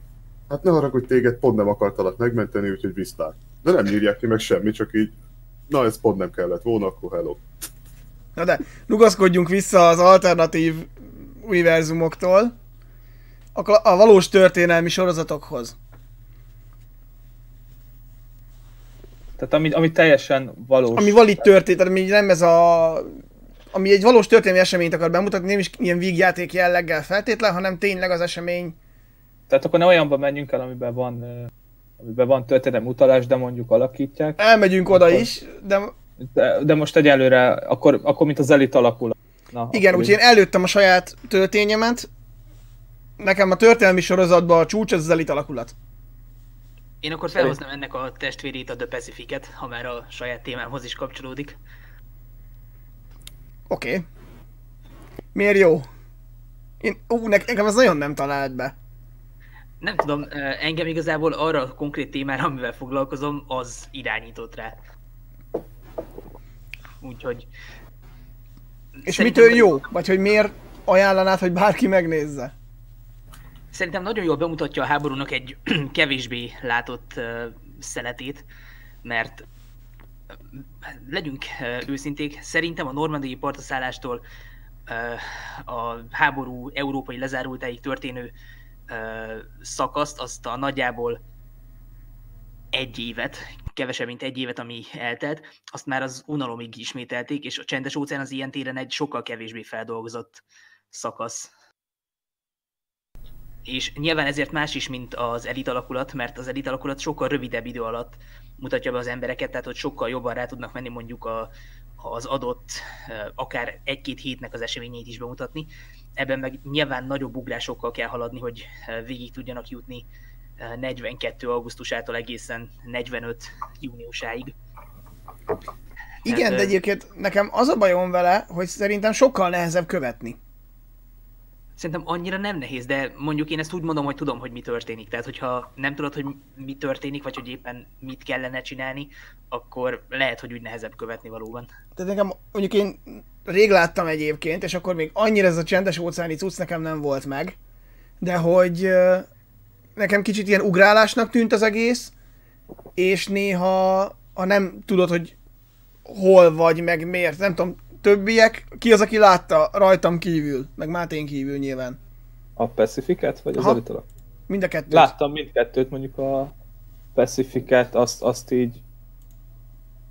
hát ne haragudj téged, pont nem akartalak megmenteni, úgyhogy viszlát. De nem írják ki meg semmi, csak így, na ez pont nem kellett volna, akkor hello. Na de, rugaszkodjunk vissza az alternatív univerzumoktól akkor a valós történelmi sorozatokhoz. Tehát ami, ami teljesen valós. Ami valit történt, tehát ami nem ez a... Ami egy valós történelmi eseményt akar bemutatni, nem is ilyen vígjáték jelleggel feltétlen, hanem tényleg az esemény. Tehát akkor ne olyanba menjünk el, amiben van, amiben van történelmi utalás, de mondjuk alakítják. Elmegyünk oda is, de De, de most egyelőre, akkor, akkor mint az elit alakul. Na, igen, akkor úgyhogy én előttem a saját történyemet. Nekem a történelmi sorozatban a csúcs az az elit alakulat. Én akkor felhoznám ennek a testvérét, a The Pacific-et, ha már a saját témámhoz is kapcsolódik. Oké. Okay. Miért jó? Én, ú, ne- nekem ez nagyon nem talált be. Nem tudom, engem igazából arra a konkrét témára, amivel foglalkozom, az irányított rá. Úgyhogy... És Szerintem mitől jó? Vagy hogy miért ajánlanád, hogy bárki megnézze? Szerintem nagyon jól bemutatja a háborúnak egy kevésbé látott szeletét, mert legyünk őszinték, szerintem a normandiai partaszállástól a háború európai lezárultáig történő szakaszt, azt a nagyjából egy évet, kevesebb, mint egy évet, ami eltelt, azt már az unalomig ismételték, és a csendes óceán az ilyen téren egy sokkal kevésbé feldolgozott szakasz. És nyilván ezért más is, mint az elit alakulat, mert az elit alakulat sokkal rövidebb idő alatt mutatja be az embereket, tehát hogy sokkal jobban rá tudnak menni mondjuk a, az adott, akár egy-két hétnek az eseményeit is bemutatni. Ebben meg nyilván nagyobb ugrásokkal kell haladni, hogy végig tudjanak jutni eh, 42. augusztusától egészen 45. júniusáig. Igen, Hát, de egyébként nekem az a bajom vele, hogy szerintem sokkal nehezebb követni. Szerintem annyira nem nehéz, de mondjuk én ezt úgy mondom, hogy tudom, hogy mi történik. Tehát, hogyha nem tudod, hogy mi történik, vagy hogy éppen mit kellene csinálni, akkor lehet, hogy úgy nehezebb követni valóban. Tehát nekem, mondjuk én rég láttam egyébként, és akkor még annyira ez a csendes óceáni cucc nekem nem volt meg, de hogy nekem kicsit ilyen ugrálásnak tűnt az egész, és néha ha nem tudod, hogy hol vagy, meg miért, nem tudom, többiek, ki az, aki látta rajtam kívül, meg Mátén kívül nyilván. A Pacificet, vagy az Aha. Elite Alakulat? Mind a kettőt. Láttam mindkettőt, mondjuk a Pacificet, azt, azt így...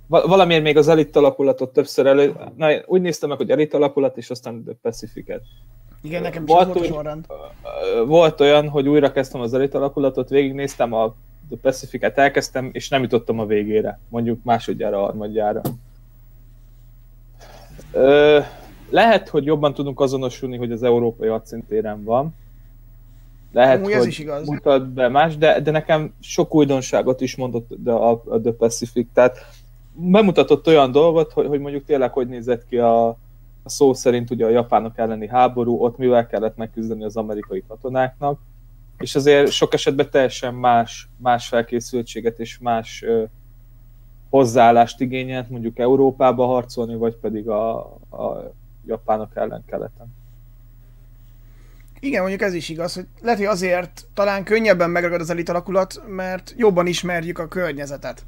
Val- valamiért még az Elite alakulatot többször elő... Na, úgy néztem meg, hogy Elite alakulat, és aztán a Pacificet. Igen, nekem is Volt az volt Volt olyan, hogy újra kezdtem az Elite alakulatot, végignéztem a a Pacificet, elkezdtem, és nem jutottam a végére. Mondjuk másodjára, harmadjára. Ö, lehet, hogy jobban tudunk azonosulni, hogy az európai adszintéren van. Lehet, Amúgy ez hogy is igaz. mutat be más, de, de nekem sok újdonságot is mondott de a, a The Pacific. Tehát bemutatott olyan dolgot, hogy, hogy mondjuk tényleg hogy nézett ki a, a szó szerint ugye a japánok elleni háború, ott mivel kellett megküzdeni az amerikai katonáknak, és azért sok esetben teljesen más, más felkészültséget és más ö, hozzáállást igényelt mondjuk Európába harcolni, vagy pedig a, a japánok ellen keleten. Igen, mondjuk ez is igaz, hogy lehet, hogy azért talán könnyebben megragad az elit alakulat, mert jobban ismerjük a környezetet.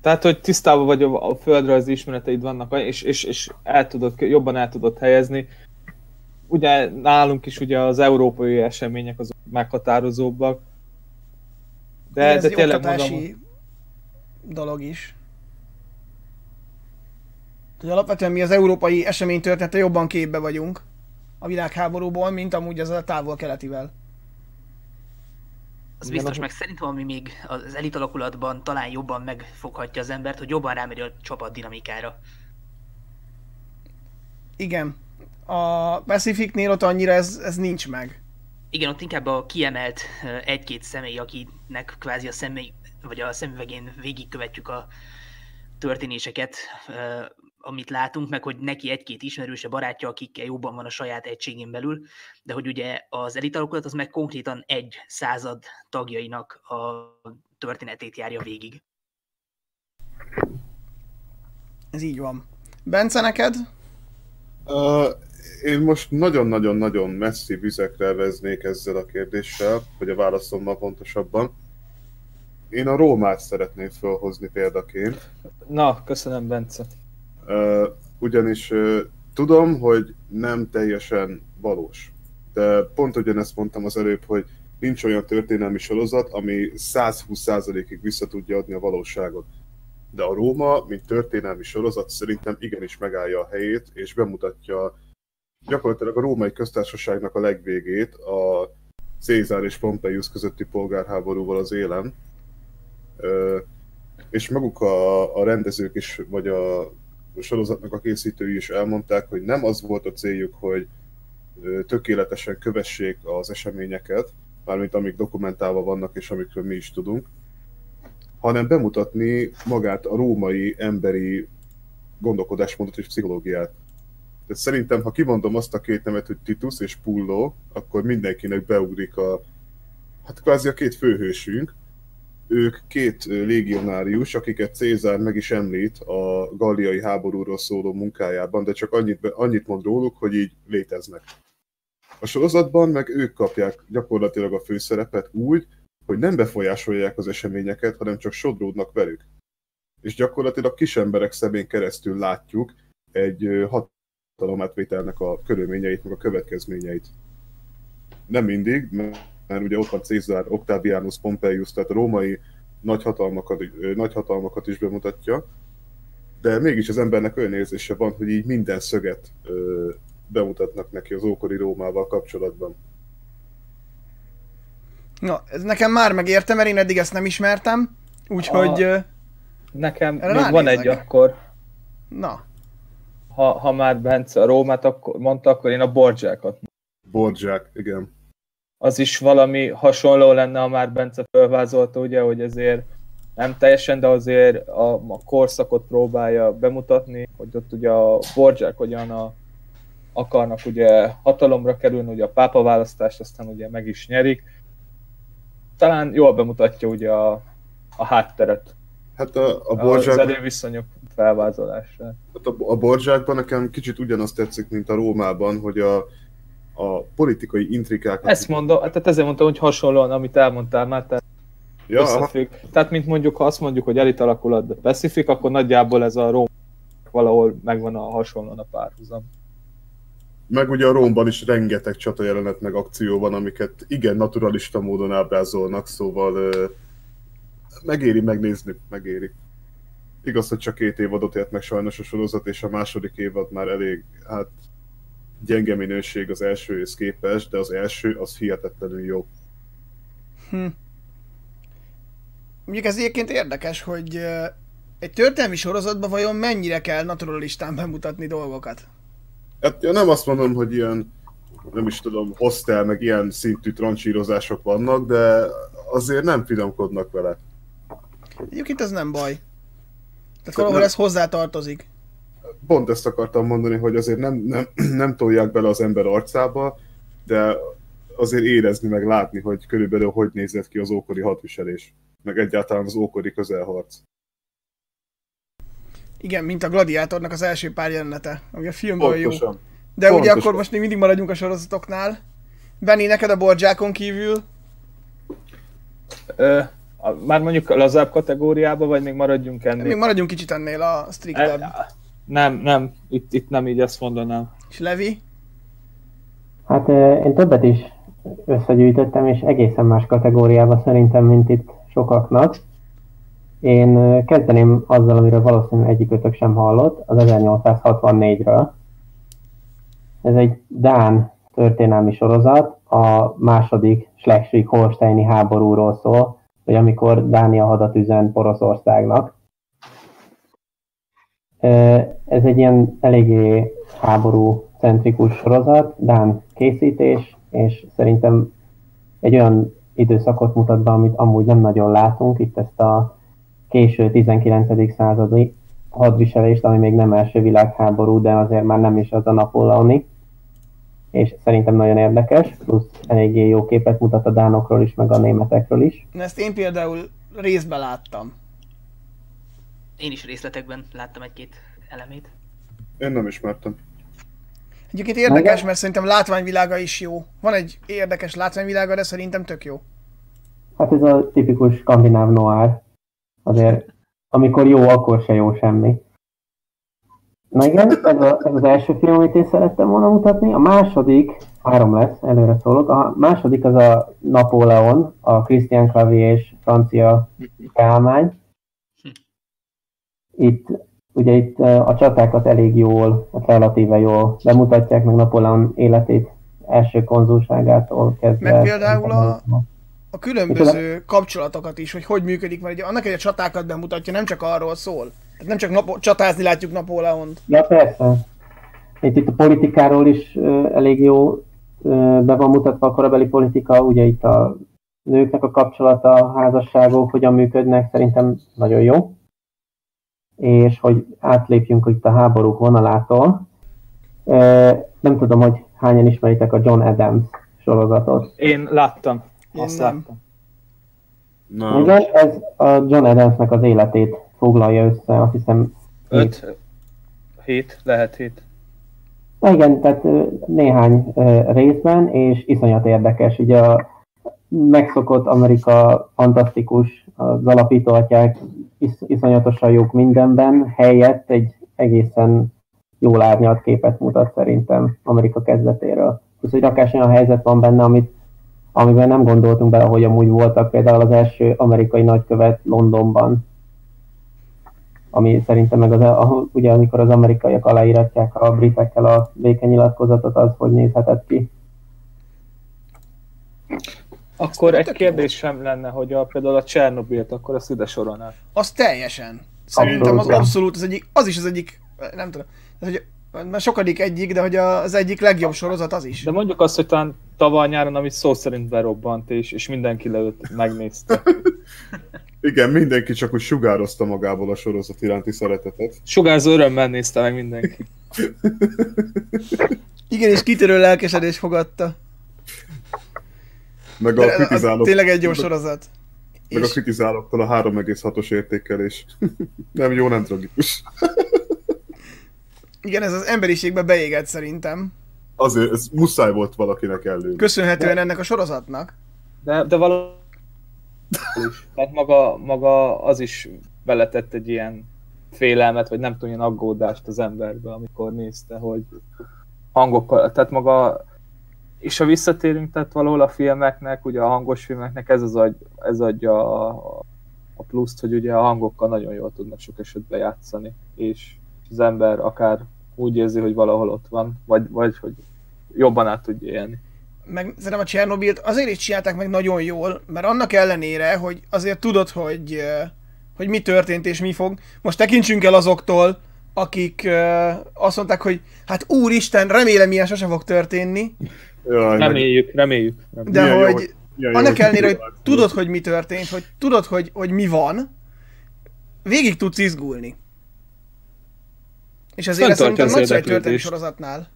Tehát, hogy tisztában vagy a, földrajzi ismereteid vannak, és, és, és el tudod, jobban el tudod helyezni. Ugye nálunk is ugye az európai események azok meghatározóbbak. De, Igen, ez de tényleg mondom, dolog is. hogy alapvetően mi az európai esemény története jobban képbe vagyunk a világháborúból, mint amúgy az a távol-keletivel. Az biztos, meg szerintem ami még az elit alakulatban talán jobban megfoghatja az embert, hogy jobban rámegy a csapat dinamikára. Igen. A Pacificnél ott annyira ez, ez nincs meg. Igen, ott inkább a kiemelt egy-két személy, akinek kvázi a személy, vagy a szemüvegén végigkövetjük a történéseket, amit látunk, meg hogy neki egy-két ismerőse, barátja, akikkel jobban van a saját egységén belül, de hogy ugye az elit alakulat az meg konkrétan egy század tagjainak a történetét járja végig. Ez így van. Bence, neked? Uh, én most nagyon-nagyon-nagyon messzi vizekre veznék ezzel a kérdéssel, hogy a válaszommal pontosabban. Én a Rómát szeretném felhozni példaként. Na, köszönöm, Bence. Uh, ugyanis uh, tudom, hogy nem teljesen valós. De pont ugyanezt mondtam az előbb, hogy nincs olyan történelmi sorozat, ami 120%-ig vissza tudja adni a valóságot. De a Róma, mint történelmi sorozat szerintem igenis megállja a helyét, és bemutatja gyakorlatilag a római köztársaságnak a legvégét a Cézár és Pompeius közötti polgárháborúval az élen. És maguk a, a rendezők is, vagy a sorozatnak a készítői is elmondták, hogy nem az volt a céljuk, hogy tökéletesen kövessék az eseményeket, mármint amik dokumentálva vannak és amikről mi is tudunk, hanem bemutatni magát a római emberi gondolkodásmódot és pszichológiát. Tehát szerintem, ha kimondom azt a két nevet, hogy Titus és Pullo, akkor mindenkinek beugrik a, hát kvázi a két főhősünk. Ők két légionárius, akiket Cézár meg is említ a galliai háborúról szóló munkájában, de csak annyit, annyit mond róluk, hogy így léteznek. A sorozatban meg ők kapják gyakorlatilag a főszerepet úgy, hogy nem befolyásolják az eseményeket, hanem csak sodródnak velük. És gyakorlatilag kis emberek szemén keresztül látjuk egy hatalomátvételnek a körülményeit, meg a következményeit. Nem mindig, mert mert ugye ott van Cézár, Octavianus, Pompeius, tehát a római nagyhatalmakat, nagyhatalmakat is bemutatja, de mégis az embernek olyan érzése van, hogy így minden szöget ö, bemutatnak neki az ókori Rómával kapcsolatban. Na, ez nekem már megérte, mert én eddig ezt nem ismertem. Úgyhogy, ö, Nekem Erre még van egy akkor, na, ha, ha már Bence a Rómát akkor, mondta, akkor én a Borgiákat Borgiák, igen. Az is valami hasonló lenne, ha már Bence felvázolta, ugye, hogy ezért nem teljesen, de azért a, a korszakot próbálja bemutatni, hogy ott ugye a Borgiák hogyan a, akarnak ugye hatalomra kerülni, ugye a pápa választást aztán ugye meg is nyerik. Talán jól bemutatja ugye a, a hátteret, Hát a, a az Borgiák erőviszonyok felvázolása. Hát a, a Borzsákban nekem kicsit ugyanazt tetszik, mint a Rómában, hogy a, a politikai intrikákat... Ezt mondom, tehát ezért mondtam, hogy hasonlóan, amit elmondtál már, tehát Ja, összefügg. Tehát, mint mondjuk, ha azt mondjuk, hogy elit alakulat The Pacific, akkor nagyjából ez a Róm valahol megvan a hasonlóan a párhuzam. meg ugye a Rómban is rengeteg csata jelenet meg akció van, amiket igen naturalista módon ábrázolnak, szóval megéri megnézni, megéri. Igaz, hogy csak két évadot ért meg sajnos a sorozat, és a második évad már elég, hát gyenge minőség az elsőhöz képest, de az első az hihetetlenül jó. Hm. Mondjuk ez egyébként érdekes, hogy egy történelmi sorozatban vajon mennyire kell naturalistán bemutatni dolgokat? Hát én nem azt mondom, hogy ilyen, nem is tudom, hostel, meg ilyen szintű trancsírozások vannak, de azért nem finomkodnak vele. Egyébként ez nem baj. Tehát valahol ez hozzá tartozik. Pont ezt akartam mondani, hogy azért nem, nem, nem tolják bele az ember arcába, de azért érezni, meg látni, hogy körülbelül hogy nézett ki az ókori hadviselés, meg egyáltalán az ókori közelharc. Igen, mint a Gladiátornak az első pár jelenete, ami a filmből jó. Pontosan. De ugye pontosan. akkor most még mindig maradjunk a sorozatoknál. Benni, neked a bordzsákon kívül Ö, már mondjuk a lazább kategóriába, vagy még maradjunk ennél? még maradjunk kicsit ennél a striktebb. E, nem, nem, itt, itt nem így ezt mondanám. És Levi? Hát én többet is összegyűjtöttem, és egészen más kategóriába szerintem, mint itt sokaknak. Én kezdeném azzal, amiről valószínűleg egyikőtök sem hallott, az 1864-ről. Ez egy Dán történelmi sorozat, a második Schleswig-Holsteini háborúról szól, hogy amikor Dánia hadat üzen Poroszországnak. Ez egy ilyen eléggé háború centrikus sorozat, Dán készítés, és szerintem egy olyan időszakot mutat be, amit amúgy nem nagyon látunk, itt ezt a késő 19. századi hadviselést, ami még nem első világháború, de azért már nem is az a napóleoni, és szerintem nagyon érdekes, plusz eléggé jó képet mutat a dánokról is, meg a németekről is. Ezt én például részben láttam. Én is részletekben láttam egy-két elemét. Én nem ismertem. Egyébként érdekes, mert szerintem látványvilága is jó. Van egy érdekes látványvilága, de szerintem tök jó. Hát ez a tipikus skandináv noir. Azért, amikor jó, akkor se jó semmi. Na igen, ez, a, ez az első film, amit én szerettem volna mutatni. A második, három lesz, előre szólok. A második az a Napóleon, a Christian Clavier és francia kálmány. Itt, ugye itt a csatákat elég jól, relatíve jól bemutatják, meg Napóleon életét első konzulságától kezdve. Meg például a- A különböző kapcsolatokat is, hogy hogy működik, mert ugye annak, hogy a csatákat bemutatja, nem csak arról szól. Tehát nem csak napo- csatázni látjuk Napóleont. Ja, persze. Itt, itt a politikáról is elég jó be van mutatva a korabeli politika, ugye itt a nőknek a kapcsolata, a házasságok hogyan működnek, szerintem nagyon jó. És hogy átlépjünk itt a háborúk vonalától. Nem tudom, hogy hányan ismeritek a John Adams sorozatot. Én láttam. Én Azt nem. láttam. Igen, ez a John Adamsnek az életét foglalja össze, azt hiszem Öt, hét, lehet hét. Na igen, tehát néhány részben, és iszonyat érdekes. Ugye a megszokott Amerika fantasztikus, az alapítóatyák is, iszonyatosan jók mindenben, helyett egy egészen jól árnyalt képet mutat szerintem Amerika kezdetéről. Plusz, hogy rakás olyan helyzet van benne, amit, amiben nem gondoltunk bele, hogy amúgy voltak például az első amerikai nagykövet Londonban, ami szerintem meg az, a, ugye amikor az amerikaiak aláíratják a britekkel a békenyilatkozatot, az hogy nézhetett ki. Akkor egy tök jó. kérdésem lenne, hogy a, például a Csernobilt, akkor ezt ide sorolnál. Az teljesen. Szerintem az Abszolút. az egyik, az is az egyik, nem tudom, hogy már sokadik egyik, de hogy az egyik legjobb sorozat az is. De mondjuk azt, hogy talán tavaly nyáron, amit szó szerint berobbant, és, és mindenki leült, megnézte. igen, mindenki csak úgy sugározta magából a sorozat iránti szeretetet. Sugárzó örömmel nézte meg mindenki. Igen, és kitörő lelkesedés fogadta. Meg De a kritizálók, tényleg egy jó sorozat. meg a És kritizálóktól a 3,6-os értékelés. nem jó, nem tragikus. igen, ez az emberiségbe beégett szerintem. Azért, ez muszáj volt valakinek előni. Köszönhetően ennek a sorozatnak. De, de valami is. Tehát maga, maga az is beletett egy ilyen félelmet, vagy nem tudom, ilyen aggódást az emberbe, amikor nézte, hogy hangokkal, tehát maga, és ha visszatérünk, tehát valahol a filmeknek, ugye a hangos filmeknek ez, az agy, ez adja a, a pluszt, hogy ugye a hangokkal nagyon jól tudnak sok esetben játszani, és az ember akár úgy érzi, hogy valahol ott van, vagy, vagy hogy jobban át tudja élni. Meg szerintem a Csernobilt azért is csinálták meg nagyon jól, mert annak ellenére, hogy azért tudod, hogy, hogy mi történt és mi fog. Most tekintsünk el azoktól, akik azt mondták, hogy hát úristen, remélem ilyen sose fog történni, Jaj, Reméljük, reméljük. reméljük. de Milyen jó, hogy hogy- milyen jó, annak ellenére, hogy tudod, hogy mi történt, hogy tudod, hogy, hogy mi van, végig tudsz izgulni. És ezért szerintem az nagy egy történelmi sorozatnál.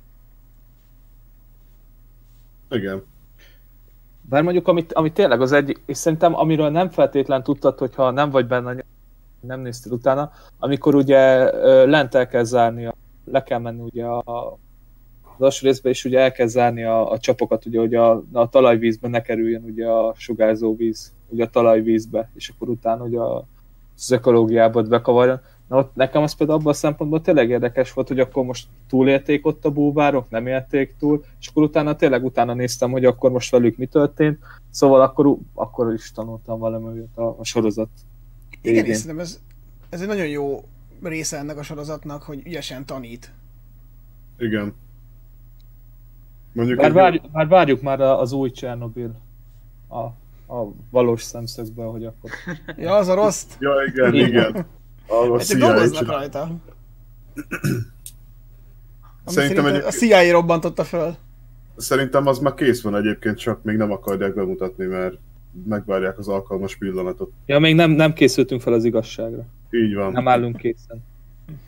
Igen. Bár mondjuk, amit, amit tényleg az egyik, és szerintem amiről nem feltétlen tudtad, hogyha nem vagy benne, nem néztél utána, amikor ugye lent el kell zárni, a, le kell menni ugye a, az alsó részbe, és ugye el kell zárni a, a csapokat, ugye, hogy a, a talajvízbe ne kerüljön ugye a sugárzó víz, ugye a talajvízbe, és akkor utána ugye a, az ökológiába bekavarjon. Na ott nekem az például abban a szempontból tényleg érdekes volt, hogy akkor most túlélték ott a búvárok, nem élték túl, és akkor utána tényleg utána néztem, hogy akkor most velük mi történt, szóval akkor, akkor is tanultam valami a, a sorozat. Igen, végén. és szerintem ez, ez egy nagyon jó része ennek a sorozatnak, hogy ügyesen tanít. Igen. Mondjuk egy- várjuk, bár várjuk már az új Csernobil a, a valós szemszögből, hogy akkor... Ja, az a rossz. Ja, igen, Igen. A, CIA dolgoznak rajta. Szerintem szerint a CIA robbantotta föl. Szerintem az már kész van egyébként, csak még nem akarják bemutatni, mert megvárják az alkalmas pillanatot. Ja, még nem, nem készültünk fel az igazságra. Így van. Nem állunk készen.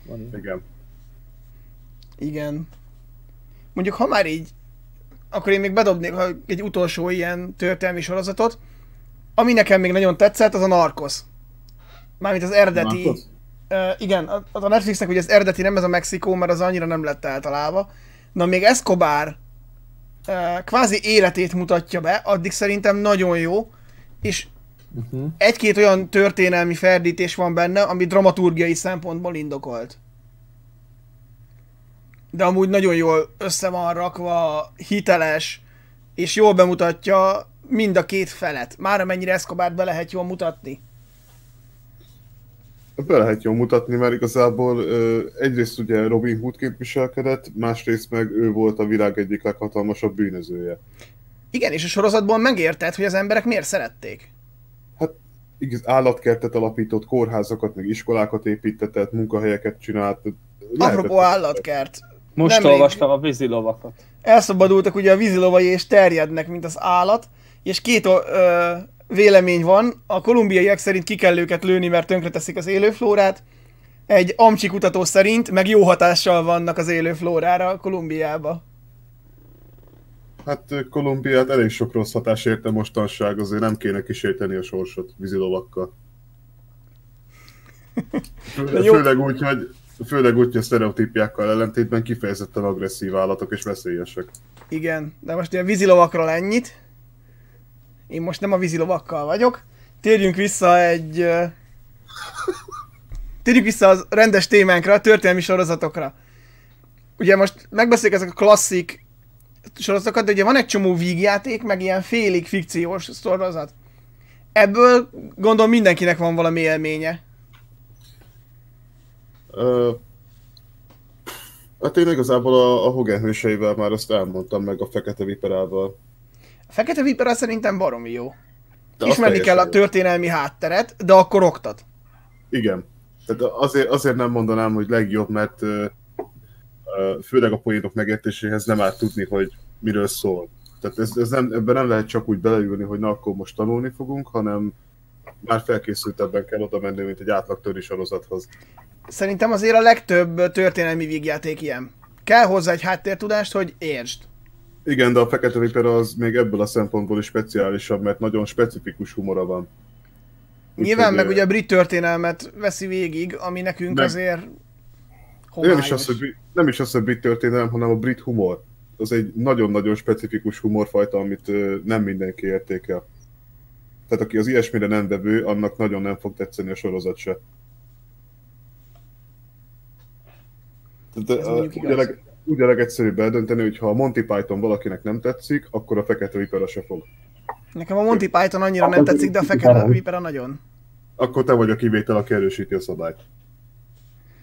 Van. Igen. Igen. Mondjuk, ha már így, akkor én még bedobnék egy utolsó ilyen történelmi sorozatot. Ami nekem még nagyon tetszett, az a Narcos. Mármint az eredeti... Narcos? Uh, igen, a, a Netflixnek ugye az eredeti nem ez a Mexikó, mert az annyira nem lett eltalálva. Na még Escobar uh, kvázi életét mutatja be, addig szerintem nagyon jó, és Uh-huh. egy-két olyan történelmi ferdítés van benne, ami dramaturgiai szempontból indokolt. De amúgy nagyon jól össze van rakva, hiteles, és jól bemutatja mind a két felet. Már amennyire Escobart be lehet jól mutatni. Be lehet jól mutatni, mert igazából egyrészt ugye Robin Hoodként viselkedett, másrészt meg ő volt a világ egyik leghatalmasabb bűnözője. Igen, és a sorozatból megérted, hogy az emberek miért szerették. Igaz, állatkertet alapított, kórházakat, meg iskolákat építetett, munkahelyeket csinált. Apropó állatkert. Most Nemrég- olvastam a vízilovakat. elszabadultak ugye a vízilovai és terjednek, mint az állat, és két ö, vélemény van, a kolumbiaiak szerint ki kell őket lőni, mert tönkreteszik az élőflórát, egy amcsi kutató szerint meg jó hatással vannak az élőflórára a Kolumbiába. Hát Kolumbiát elég sok rossz hatás érte mostanság, azért nem kéne kísérteni a sorsot vízilovakkal. Fő, jó. főleg úgy, hogy főleg úgy, hogy a sztereotípiákkal ellentétben kifejezetten agresszív állatok és veszélyesek. Igen, de most a vízilovakról ennyit. Én most nem a vízilovakkal vagyok. Térjünk vissza egy... Térjünk vissza az rendes témánkra, a történelmi sorozatokra. Ugye most megbeszéljük ezek a klasszik sorozatokat, de ugye van egy csomó vígjáték, meg ilyen félig fikciós sorozat. Ebből gondolom mindenkinek van valami élménye. Ö, hát én igazából a, a Hogan hőseivel már azt elmondtam meg a Fekete Viperával. A Fekete Vipera szerintem baromi jó. De Ismerni kell a teljesen jó. történelmi hátteret, de akkor oktat. Igen. Tehát azért, azért nem mondanám, hogy legjobb, mert főleg a poénok megértéséhez nem árt tudni, hogy miről szól. Tehát ez, ez nem, ebben nem lehet csak úgy beleülni, hogy na akkor most tanulni fogunk, hanem már felkészültebben kell oda menni, mint egy átlag töri sorozathoz. Szerintem azért a legtöbb történelmi vígjáték ilyen. Kell hozzá egy háttértudást, hogy értsd. Igen, de a Fekete Vipera az még ebből a szempontból is speciálisabb, mert nagyon specifikus humora van. Nyilván Úgyhogy, meg ugye a brit történelmet veszi végig, ami nekünk Meg- azért Nem homályos. is, az, hogy, nem is az, hogy brit történelem, hanem a brit humor. Az egy nagyon-nagyon specifikus humorfajta, amit nem mindenki értékel. Tehát aki az ilyesmire nem vevő, annak nagyon nem fog tetszeni a sorozat se. Tehát, leg, úgy a legegyszerűbb eldönteni, hogy ha a Monty Python valakinek nem tetszik, akkor a fekete vipera se fog. Nekem a Monty Python annyira nem tetszik, de a. Fekete Vipera nagyon. Akkor te vagy a kivétel, aki erősíti a szabályt.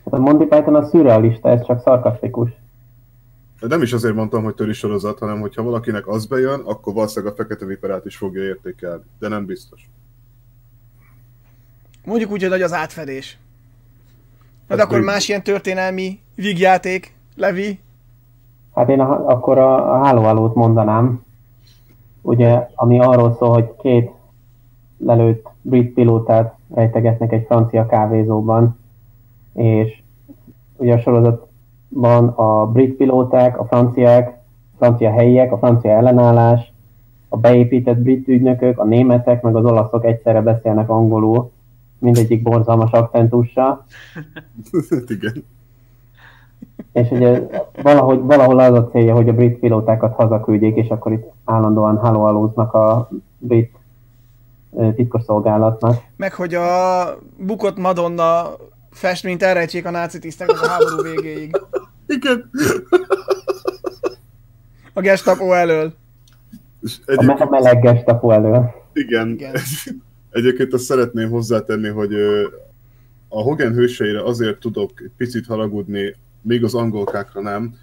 Hát a Monty Python a szürrealista, ez csak szarkasztikus. De nem is azért mondtam, hogy töri sorozat, hanem hogyha valakinek az bejön, akkor valószínűleg a fekete viperát is fogja értékelni. De nem biztos. Mondjuk úgy, hogy nagy az átfedés. Na de Hát akkor más ilyen történelmi vígjáték, Levi, Hát én a, akkor a, a Halo Halo-t mondanám, ugye, ami arról szól, hogy két lelőtt brit pilótát rejtegetnek egy francia kávézóban, és ugye a sorozatban a brit pilóták, a franciák, a francia helyiek, a francia ellenállás, a beépített brit ügynökök, a németek, meg az olaszok egyszerre beszélnek angolul, mindegyik borzalmas akcentussal, Igen. És ugye valahogy, valahol az a célja, hogy a brit pilótákat hazaküldjék, és akkor itt állandóan halo a brit titkosszolgálatnak. meg hogy a bukott Madonna festményt elrejtsék a náci tiszteknek a háború végéig. Igen. A gestapo elől. És A, me- a egyébként, meleg gestapo elől. igen. Igen. Egyébként azt szeretném hozzátenni, hogy a Hogan hőseire azért tudok egy picit haragudni, még az angolkákra nem,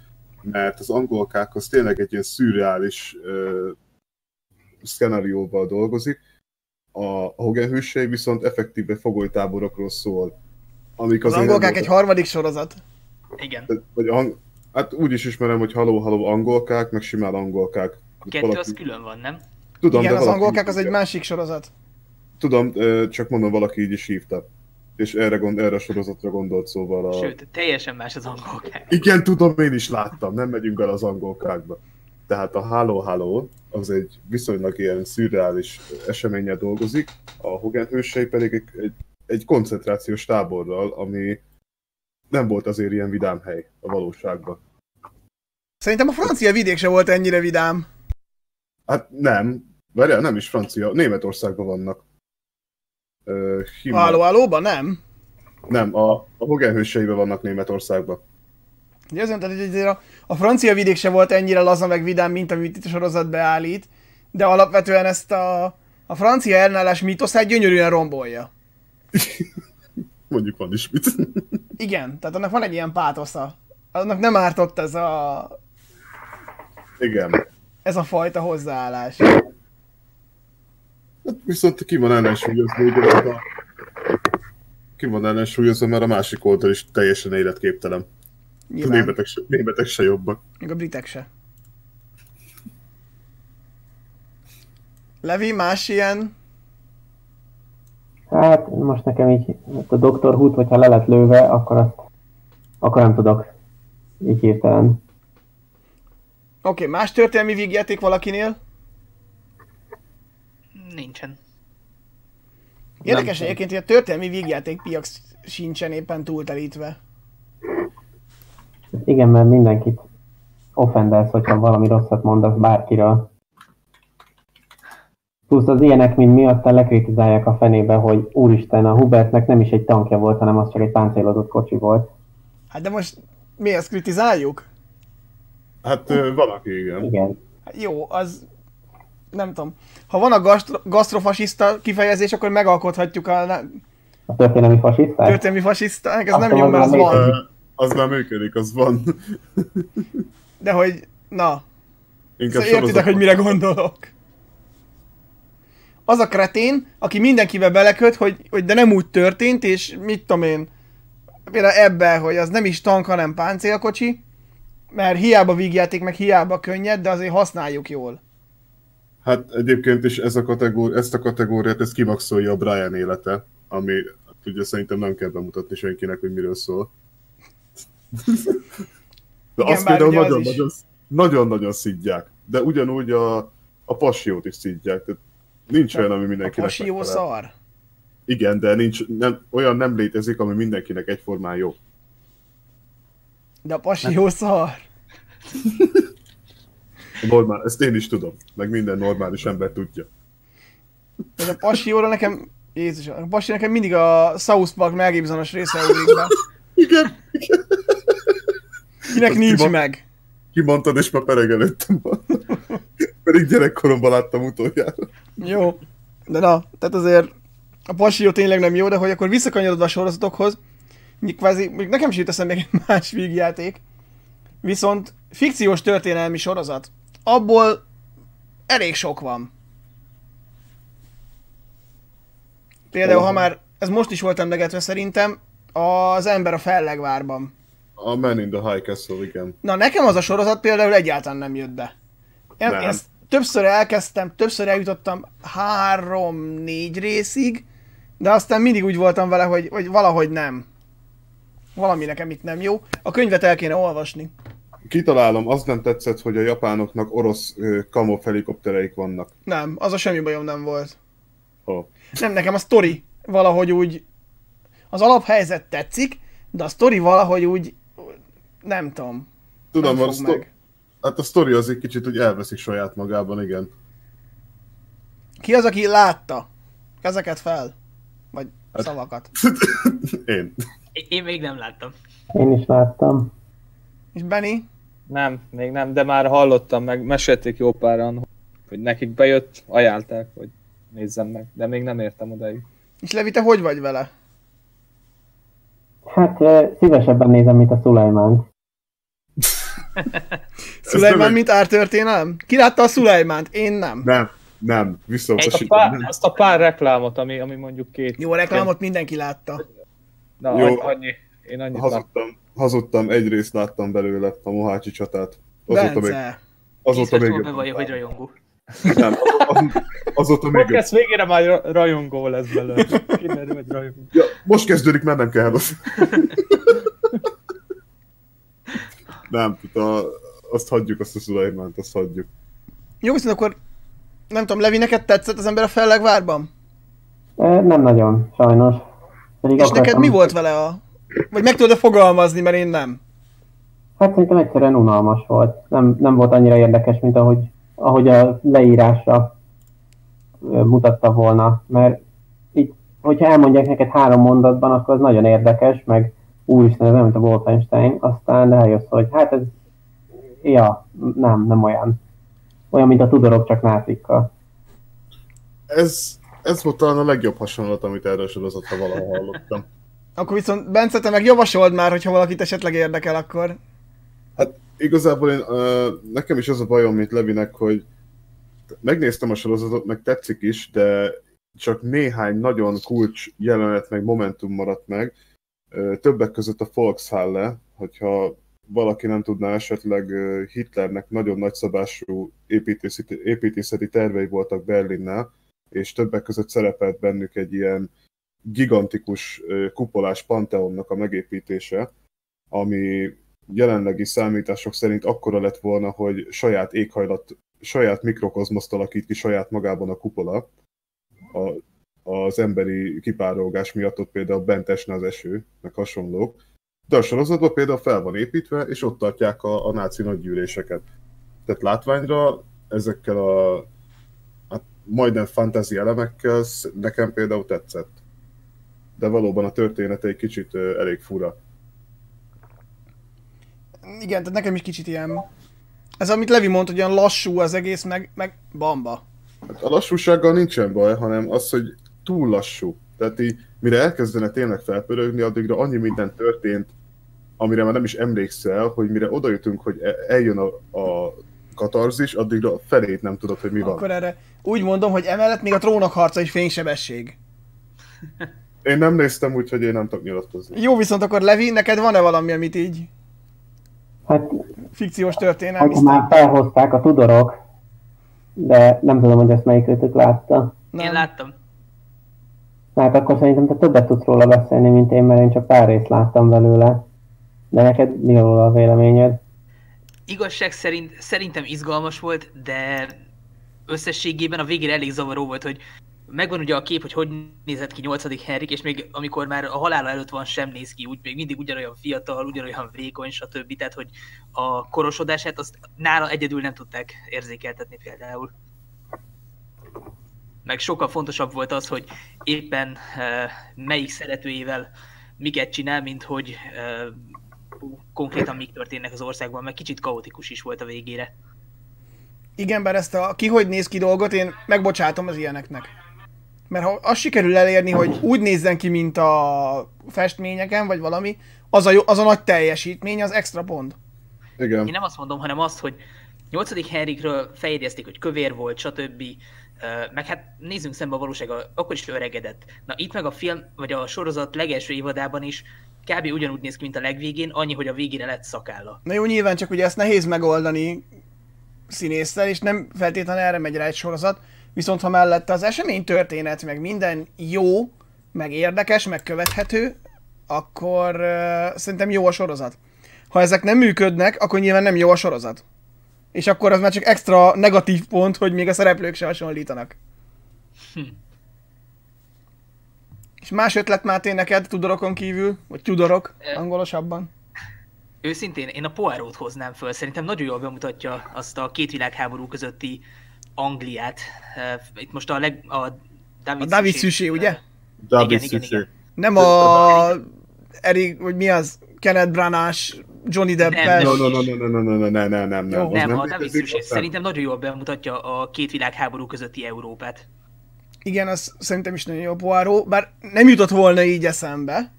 mert az angolkák az tényleg egy ilyen szürreális uh, szkenarióval dolgozik. A Hogan hősei viszont effektíve fogolytáborokról szól. Amik Az azért angolkák egy harmadik sorozat. Igen. Vagy ang- hát úgy is ismerem, hogy haló-haló angolkák, meg simán angolkák. A kettő az külön van, nem? Tudom, Igen, de az valaki angolkák így az egy másik sorozat. Tudom, csak mondom, valaki így is hívta. És erre, gond, erre a sorozatra gondolt szóval a... Sőt, teljesen más az angolkák. Igen, tudom, én is láttam, nem megyünk bele az angolkákba. Tehát a Halo Halo az egy viszonylag ilyen szürreális eseménnyel dolgozik, a Hogan hősei pedig egy, egy, egy koncentrációs táborral, ami nem volt azért ilyen vidám hely a valóságban. Szerintem a francia vidék se volt ennyire vidám. Hát nem, várjál, nem is francia, Németországban vannak. Háló, hálóban nem. Nem, a, a Hogan hőseiben vannak Németországban. Ugye azt mondtad, hogy azért a, a francia vidék se volt ennyire laza meg vidám, mint amit itt a sorozat beállít, de alapvetően ezt a, a francia ellenállás mítoszát gyönyörűen rombolja. Mondjuk van is mit. Igen, tehát annak van egy ilyen pátosza. Annak nem ártott ez a, Igen. ez a fajta hozzáállás. Hát viszont ki van ellensúlyozva, ugye, a... Ki van ellensúlyozva, mert a másik oldal is teljesen életképtelen. A Nyilván, németek se, németek se jobbak. még a britek se. Levi, más ilyen? Hát most nekem így hát a Dr. Hood, hogyha le lett lőve, akkor azt akkor nem tudok így hirtelen. Oké, okay, más történelmi vígjáték valakinél? Nincsen. Érdekes egyébként, hogy a történelmi vígjáték piac sincsen éppen túltelítve. Igen, mert mindenkit offendelsz, hogyha valami rosszat mondasz bárkiről. Plusz az ilyenek, mint mi, aztán lekritizálják a fenébe, hogy úristen, a Hubertnek nem is egy tankja volt, hanem az csak egy páncélozott kocsi volt. Hát de most mi ezt kritizáljuk? Hát ö, van, aki igen. Igen. Hát jó, az nem tudom. Ha van a gastro- gasztrofasiszta kifejezés, akkor megalkothatjuk a A történelmi fasiszták? történelmi fasiszta, ez nem Akkor jó, mert az van. Ö, Az már működik, az van. De hogy, na, Inkább szóval értitek, hogy mire gondolok. Az a kretén, aki mindenkivel beleköt, hogy, hogy de nem úgy történt, és mit tudom én, például ebbe, hogy az nem is tank, hanem páncélkocsi, mert hiába vígjáték, meg hiába könnyed, de azért használjuk jól. Hát egyébként is ez a kategóri- ezt a kategóriát, ezt kimaxolja a Brian élete, ami ugye szerintem nem kell bemutatni senkinek, hogy miről szól. De Igen, azt például nagyon-nagyon, nagyon-nagyon szidják. De ugyanúgy a, a pasiót is szidják. Tehát nincs olyan, ami A mindenkinek pasi jó szar. Igen, de nincs, nem, olyan nem létezik, ami mindenkinek egyformán jó. De a pasi jó szar. Normál, ezt én is tudom, meg minden normális ember tudja. Ez a Pasióra nekem, Jézus, a Pasi nekem mindig a South Park megébzonos része ugrik be. Igen, igen. Kinek Az nincs kiva- meg. Kimondtad, és már pereg előttem van. Pedig gyerekkoromban láttam utoljára. Jó. De na, tehát azért a Pasió tényleg nem jó, de hogy akkor visszakanyarodva a sorozatokhoz, kvázi, még nekem is jut eszembe egy más vígjáték, viszont fikciós történelmi sorozat. Abból elég sok van. Például, ha már, ez most is volt emlegetve szerintem, az ember a fellegvárban. A Man in the High Castle, igen. Na, nekem az a sorozat például egyáltalán nem jött be. Én Nem. ezt többször elkezdtem, többször eljutottam három-négy részig, de aztán mindig úgy voltam vele, hogy, hogy valahogy nem. Valami nekem itt nem jó. A könyvet el kéne olvasni. Kitalálom, az nem tetszett, hogy a japánoknak orosz ö, kamov helikoptereik vannak. Nem, az a semmi bajom nem volt. Oh. Nem, nekem a sztori valahogy úgy... Az alaphelyzet tetszik, de a sztori valahogy úgy... Nem tudom. Tudom, nem a, fog szto- meg. Hát a sztori az egy kicsit úgy elveszik saját magában, igen. Ki az, aki látta? Kezeket fel? Vagy Hát- szavakat? Én. Én- még nem láttam. Én is láttam. És Benny? Nem, még nem, de már hallottam, meg mesélték jó páran, hogy nekik bejött, ajánlták, hogy nézzem meg, de még nem értem odaig. És Levi, te hogy vagy vele? Hát szívesebben nézem, mint a Szulajmánt. Egy- mint ártörténelem? Ki látta a Szulajmánt? Én nem. Nem, nem, Azt a, visszautasítom. pár, nem. azt a pár reklámot, ami, ami mondjuk két... Jó, a reklámot mindenki látta. Na, Jó. Annyi. Én annyit láttam. Hazudtam, hazudtam, egy részt láttam belőle, a Mohácsi csatát. Azóta még, Bence. azóta még jobb. bevallja, hogy rajongó. Nem, az, azóta még. Podcast végére már ra- rajongó lesz belőle. Kiderül, hogy rajongó. Ja, most kezdődik, mert nem kell az. Nem, a, azt hagyjuk, azt a Szulajmánt, azt hagyjuk. Jó, viszont akkor nem tudom, Levi, neked tetszett az ember a fellegvárban? Ö, Nem nagyon, sajnos. Pedig És neked akartam- mi volt vele a... Vagy meg tudod fogalmazni, mert én nem. Hát szerintem egyszerűen unalmas volt. Nem, nem volt annyira érdekes, mint ahogy, ahogy a leírásra ö, mutatta volna. Mert így, hogyha elmondják neked három mondatban, akkor az nagyon érdekes, meg úristen, ez nem, mint a Wolfenstein, aztán eljössz, hogy hát ez, ja, nem, nem olyan. Olyan, mint a Tudorok, csak nácikkal. Ez, ez volt talán a legjobb hasonlat, amit erről sorozatra valahol hallottam. Akkor viszont Bence, te meg javasold már, hogyha valakit esetleg érdekel, akkor... Hát igazából én, ö, nekem is az a bajom, mint Levinek, hogy megnéztem a sorozatot, meg tetszik is, de csak néhány nagyon kulcs jelenet, meg momentum maradt meg. Ö, Többek között a Volkshalle, hogyha valaki nem tudná, esetleg Hitlernek nagyon nagyszabású építészeti, építészeti tervei voltak Berlinnel, és többek között szerepelt bennük egy ilyen gigantikus kupolás panteonnak a megépítése, ami jelenlegi számítások szerint akkora lett volna, hogy saját éghajlat, saját mikrokozmoszt alakít ki saját magában a kupola. A, az emberi kipárolgás miatt ott például bent esne az eső, meg hasonlók. De a sorozatban például fel van építve, és ott tartják a, a náci nagygyűléseket. Tehát látványra ezekkel a hát majdnem fantázi elemekkel nekem például tetszett. De valóban a története egy kicsit elég fura. Igen, tehát nekem is kicsit ilyen... Ez amit Levi mondta, hogy olyan lassú az egész, meg, meg bamba. Hát a lassúsággal nincsen baj, hanem az, hogy túl lassú. Tehát így, mire elkezdene tényleg felpörögni, addigra annyi minden történt, amire már nem is emlékszel, hogy mire oda jutunk, hogy e- eljön a, a katarzis, addigra a felét nem tudod, hogy mi van. Akkor erre úgy mondom, hogy emellett még a trónok harca is fénysebesség. Én nem néztem úgy, hogy én nem tudok nyilatkozni. Jó, viszont akkor Levi, neked van-e valami, amit így Hát, fikciós történelmi akkor már felhozták a Tudorok, de nem tudom, hogy ezt melyik őtök látta. Én láttam. Hát akkor szerintem te többet tudsz róla beszélni, mint én, mert én csak pár részt láttam belőle. De neked mi a véleményed? Igazság szerint szerintem izgalmas volt, de összességében a végére elég zavaró volt, hogy megvan ugye a kép, hogy hogy nézett ki 8. Henrik, és még amikor már a halála előtt van, sem néz ki úgy, még mindig ugyanolyan fiatal, ugyanolyan vékony, stb. Tehát, hogy a korosodását azt nála egyedül nem tudták érzékeltetni például. meg sokkal fontosabb volt az, hogy éppen uh, melyik szeretőjével miket csinál, mint hogy uh, konkrétan mik történnek az országban, meg kicsit kaotikus is volt a végére. Igen, bár ezt a ki hogy néz ki dolgot én megbocsátom az ilyeneknek. Mert ha azt sikerül elérni, hogy úgy nézzen ki, mint a festményeken, vagy valami, az a, jó, az a nagy teljesítmény, az extra pont. Igen. Én nem azt mondom, hanem azt, hogy 8. Henrikről feljegyezték, hogy kövér volt, stb. Meg hát nézzünk szembe a valósággal, akkor is öregedett. Na itt meg a film, vagy a sorozat legelső évadában is kb. ugyanúgy néz ki, mint a legvégén, annyi, hogy a végére lett szakálla. Na jó, nyilván csak ugye ezt nehéz megoldani színésszel, és nem feltétlenül erre megy rá egy sorozat, viszont ha mellette az esemény történet, meg minden jó, meg érdekes, meg követhető, akkor uh, szerintem jó a sorozat. Ha ezek nem működnek, akkor nyilván nem jó a sorozat. És akkor az már csak extra negatív pont, hogy még a szereplők se hasonlítanak. Hm. És más ötlet Máté neked Tudorokon kívül? Vagy Tudorok, angolosabban? Őszintén, én a Poirot hoznám föl. Szerintem nagyon jól bemutatja azt a két világháború közötti Angliát. Itt most a, leg, a David, A David Suchet, ugye? David Igen, igen, Suchet. Nem a Eric, vagy mi az? Kenneth Branagh, Johnny Depp-el. Nem, No, no, no, no, no, no, no, ne, ne, nem, nem. Jó. az Nem, a David aztán- szerintem nagyon jól bemutatja a két világháború közötti Európát. Igen, az szerintem is nagyon jó Poirot, bár nem jutott volna így eszembe.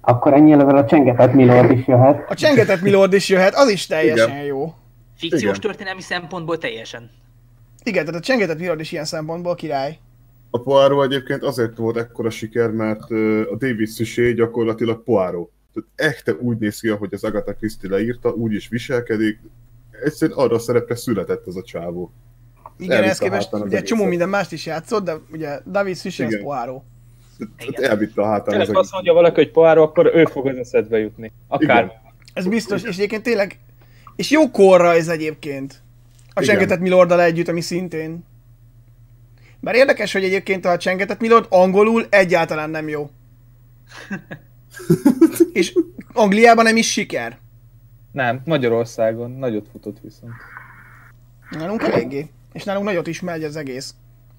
Akkor ennyi a csengetett Milord is jöhet. A csengetett Milord is jöhet, az is teljesen Igen. jó. Fikciós Igen. történelmi szempontból teljesen. Igen, tehát a csengetett Milord is ilyen szempontból király. A Poirot egyébként azért volt ekkora siker, mert a David Suchet gyakorlatilag Poirot. Tehát echte úgy néz ki, ahogy az Agatha Christie leírta, úgy is viselkedik. Egyszerűen arra a szerepre született ez a csávó. Igen, ehhez képest az ugye csomó egészet. minden mást is játszott, de ugye David Suchet az. Poirot. Elvitte a hátán az Tényleg egész. azt mondja valaki, hogy Poirot, akkor ő fog az eszedbe jutni. Akár. Igen. Ez biztos, és egyébként tényleg, és jó korra ez egyébként. A. Csengetett Milorddal együtt, ami szintén. Bár érdekes, hogy egyébként a Csengetett Milord angolul egyáltalán nem jó. és Angliában nem is siker. Nem, Magyarországon nagyot futott viszont. Nálunk eléggé. És nálunk nagyot is megy az egész.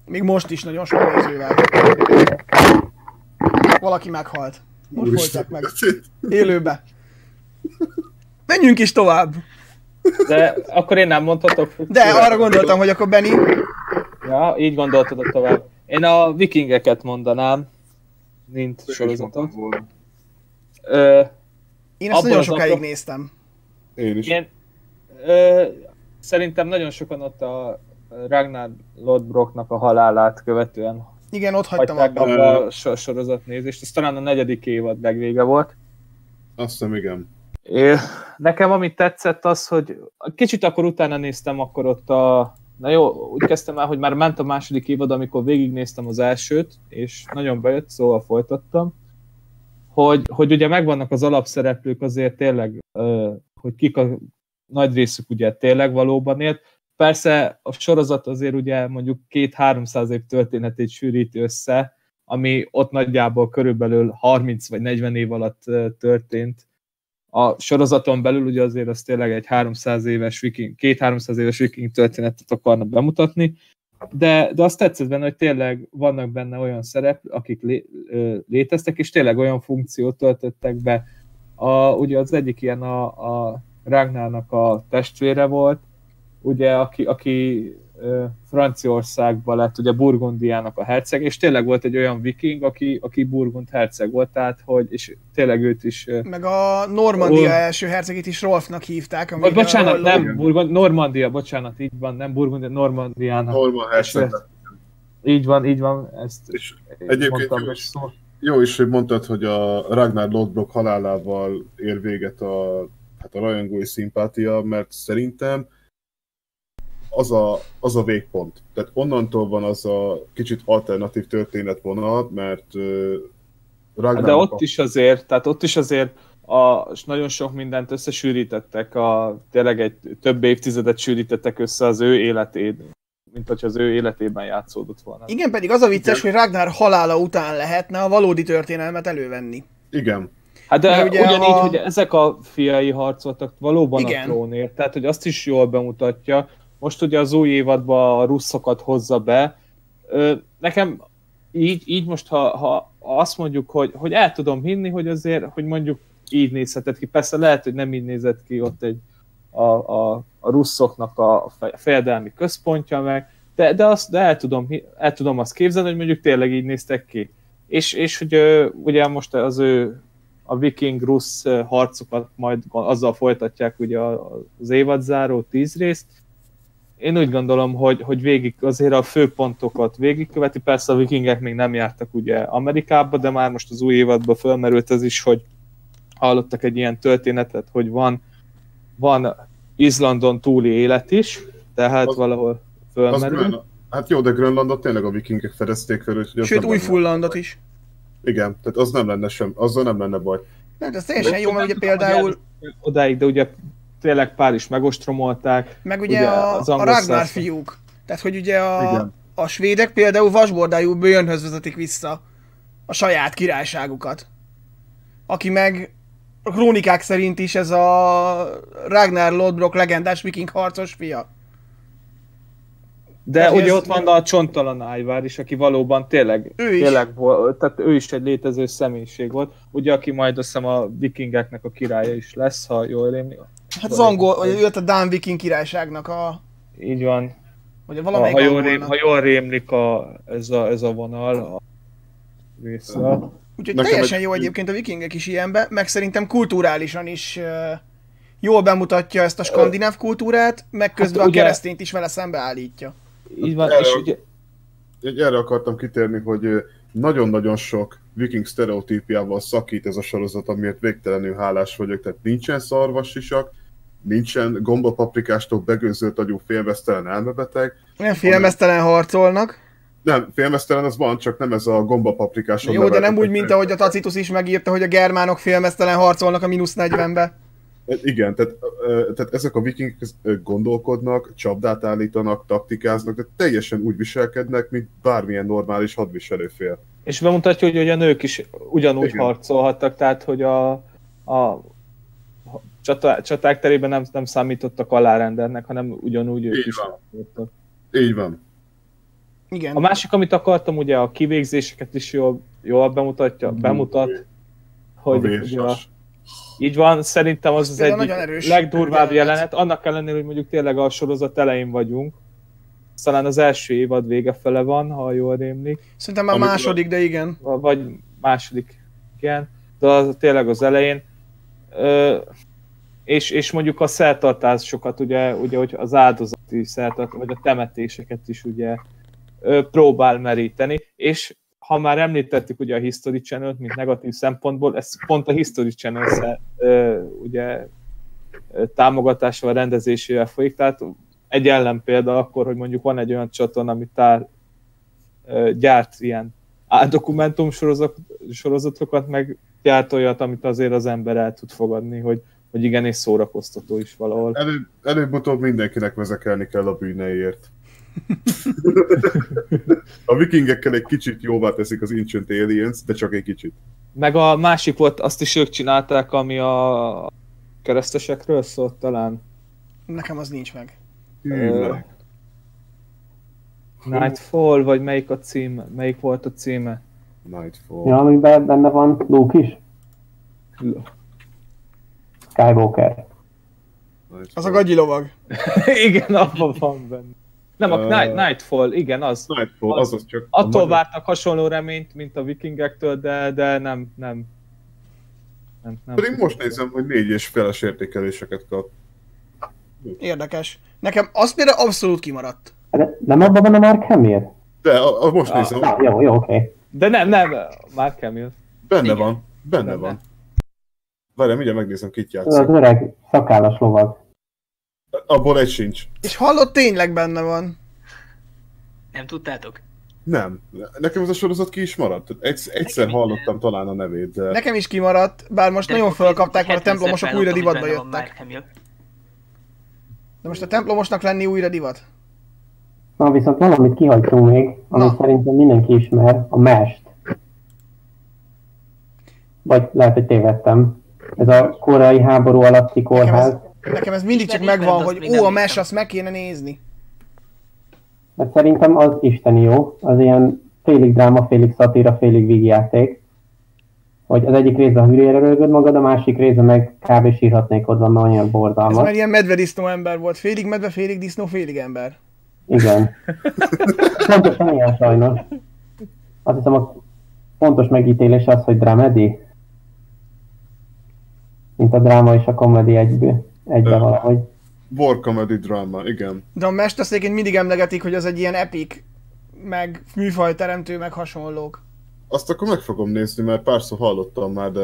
Még most is nagyon sok nézővel. Valaki meghalt. Most voltak meg. Élőbe. Menjünk is tovább. De akkor én nem mondhatok. De arra gondoltam, hogy akkor Benny, Ja, így gondoltad tovább. Én a vikingeket mondanám, mint sorozatot. Ö, én ezt nagyon sokáig napon- néztem. Én is. én, ö, szerintem nagyon sokan ott a Ragnar Lodbroknak a halálát követően Igen, ott hagytam abba. abba a so- sorozatnézést. Ez talán a negyedik évad legvége volt. Azt hiszem, igen. É, nekem amit tetszett az, hogy kicsit akkor utána néztem akkor ott a... Na jó, úgy kezdtem el, hogy már ment a második évad, amikor végignéztem az elsőt, és nagyon bejött, szóval folytattam, hogy, hogy ugye megvannak az alapszereplők azért tényleg, hogy kik a nagy részük ugye tényleg valóban élt. Persze a sorozat azért ugye mondjuk két-háromszáz év történetét sűríti össze, ami ott nagyjából körülbelül 30 vagy 40 év alatt történt, a sorozaton belül ugye azért az tényleg egy 300 éves viking, két-300 éves viking történetet akarnak bemutatni, de, de azt tetszett benne, hogy tényleg vannak benne olyan szerep, akik lé, léteztek, és tényleg olyan funkciót töltöttek be. A, ugye az egyik ilyen a, a Ragnarnak a testvére volt, ugye, aki, aki Franciaországban lett ugye Burgundiának a herceg, és tényleg volt egy olyan viking, aki, aki Burgund herceg volt, tehát hogy, és tényleg őt is Meg a Normandia Ó. első hercegét is Rolfnak hívták. Ami vagy bocsánat, a- nem, Burgund, Normandia, bocsánat, így van, nem Burgundia, Normandiának. Norman Herceg. Így van, így van, ezt És egyébként mondtam jó hogy is. Jó is, hogy mondtad, hogy a Ragnar Lodbrok halálával ér véget a, hát a rajongói szimpátia, mert szerintem az a, az a végpont. Tehát onnantól van az a kicsit alternatív történetvonal, mert uh, Ragnar De ott is azért, tehát ott is azért a, és nagyon sok mindent összesűrítettek, a, tényleg egy több évtizedet sűrítettek össze az ő életét, mint hogyha az ő életében játszódott volna. Igen, pedig az a vicces, Igen. hogy Ragnar halála után lehetne a valódi történelmet elővenni. Igen. Hát de Mert ugye ugyanígy, a- hogy ezek a fiai harcoltak valóban Igen. a trónért, tehát hogy azt is jól bemutatja. Most ugye az új évadban a ruszokat hozza be, nekem így, így most, ha, ha azt mondjuk, hogy, hogy el tudom hinni, hogy azért, hogy mondjuk így nézhetett ki. Persze lehet, hogy nem így nézett ki ott egy a, a, a russzoknak a fejedelmi központja meg, de, de, azt, de el, tudom, el tudom azt képzelni, hogy mondjuk tényleg így néztek ki. És, és hogy ugye most az ő a viking-rusz harcokat majd azzal folytatják ugye az évadzáró tíz részt. Én úgy gondolom, hogy, hogy végig azért a főpontokat végigköveti, persze a vikingek még nem jártak ugye Amerikába, de már most az új évadban fölmerült ez is, hogy hallottak egy ilyen történetet, hogy van, van Izlandon túli élet is, tehát az, valahol fölmerül. Hát jó, de Grönlandot tényleg a vikingek fedezték fel, úgyhogy Sőt, új fullandot is. Igen, tehát az nem lenne sem, azzal nem lenne baj. Nem, ez teljesen jó, mert ugye például... Odáig, de ugye tényleg pár is megostromolták. Meg ugye, ugye a, a Ragnar fiúk. Tehát, hogy ugye a, a svédek például vasbordájú bőjönhöz vezetik vissza a saját királyságukat. Aki meg a krónikák szerint is ez a Ragnar Lodbrok legendás viking harcos fia. De tehát ugye ott van a csontalan Ájvár is, aki valóban tényleg, ő is. tényleg volt, tehát ő is egy létező személyiség volt, ugye aki majd azt hiszem a vikingeknek a királya is lesz, ha jól rémlik. Hát az angol, vagy ő a Dán viking királyságnak a... Így van. Vagy ha, ha, jól rém, ha jól rémlik a, ez, a, ez a vonal a része. Úgyhogy Nekem teljesen egy... jó egyébként a vikingek is ilyenbe, meg szerintem kulturálisan is uh, jól bemutatja ezt a skandináv kultúrát, meg közben hát, ugye... a keresztényt is vele szembeállítja. Így van, erre, és ugye... Erre akartam kitérni, hogy nagyon-nagyon sok viking sztereotípiával szakít ez a sorozat, amiért végtelenül hálás vagyok, tehát nincsen szarvassisak, nincsen gombapaprikástól begőzött agyú félmeztelen elmebeteg. Nem félmeztelen harcolnak. Nem, félmeztelen az van, csak nem ez a gombapaprikás. Jó, de nem úgy, mint ahogy a Tacitus is megírta, hogy a germánok félmeztelen harcolnak a mínusz 40-be. Igen, tehát, tehát ezek a vikingek gondolkodnak, csapdát állítanak, taktikáznak, de teljesen úgy viselkednek, mint bármilyen normális hadviselőfél. És bemutatja, hogy, hogy a nők is ugyanúgy Igen. harcolhattak, tehát hogy a, a csata, csaták terében nem, nem számítottak alárendernek, hanem ugyanúgy ők Így is van. Így van. Igen. A másik, amit akartam, ugye a kivégzéseket is jól, jól bemutatja, bemutat, hogy ugye a, így van, szerintem az az, egyik legdurvább jelenet, annak ellenére, hogy mondjuk tényleg a sorozat elején vagyunk. Talán az első évad vége fele van, ha jól rémlik. Szerintem már Amikor második, de igen. Vagy második, igen. De az, tényleg az elején. Ö, és, és mondjuk a szertartásokat, ugye, ugye hogy az áldozati szertart, vagy a temetéseket is ugye próbál meríteni, és ha már említettük ugye a History channel mint negatív szempontból, ez pont a History channel ugye támogatásával, rendezésével folyik, tehát egy ellen példa akkor, hogy mondjuk van egy olyan csatorn, ami tár, gyárt ilyen dokumentum sorozatokat, meg gyárt olyat, amit azért az ember el tud fogadni, hogy, hogy igenis szórakoztató is valahol. Előbb, előbb-utóbb mindenkinek vezekelni kell a bűneiért a vikingekkel egy kicsit jóvá teszik az Ancient Aliens, de csak egy kicsit. Meg a másik volt, azt is ők csinálták, ami a keresztesekről szólt talán. Nekem az nincs meg. Uh, Nightfall, vagy melyik a cím, melyik volt a címe? Nightfall. Ja, amiben benne van Luke is. Skywalker. Az a gagyi lovag. Igen, abban van benne. Nem, a Night, Nightfall, igen, az. Nightfall, az, az csak... Attól vártak hasonló reményt, mint a vikingektől, de, de nem, nem. nem, nem Pedig most nézem, hogy négy és feles értékeléseket kap. Érdekes. Nekem az például abszolút kimaradt. De nem abban van a Mark Hamill? De, a, a most ah, nézem. Ah, jó, jó, oké. Okay. De nem, nem, Mark Hamill. Benne igen. van, benne, benne. van. Várjál, mindjárt megnézem, kit játszik. Az öreg szakállas lovag. Abból egy sincs. És hallott, tényleg benne van. Nem tudtátok? Nem. Nekem ez a sorozat ki is maradt. Egyszer, egyszer hallottam talán a nevét, de... Nekem is kimaradt, bár most de nagyon felkapták, mert a templomosok újra divatba jöttek. De most a templomosnak lenni újra divat? Na, viszont valamit kihagytunk még, amit Na. szerintem mindenki ismer, a mest. Vagy lehet, hogy tévedtem. Ez a korai háború alatti kórház. Nekem ez mindig csak megvan, hogy ó, a mes, azt meg kéne nézni. Mert szerintem az isteni jó, az ilyen félig dráma, félig szatíra, félig vígjáték. Hogy az egyik részben hülyére rögöd magad, a másik részben meg kb. sírhatnék ott van, mert olyan Ez borzalmas. már ilyen medvedisznó ember volt. Félig medve, félig disznó, félig ember. Igen. Pontosan ilyen sajnos. Azt hiszem a fontos megítélés az, hogy dramedy. Mint a dráma és a komedi egybe, egybe Ö. valahogy. War comedy drama, igen. De a mesterszéként mindig emlegetik, hogy az egy ilyen epic, meg műfajteremtő, meg hasonlók. Azt akkor meg fogom nézni, mert párszor hallottam már, de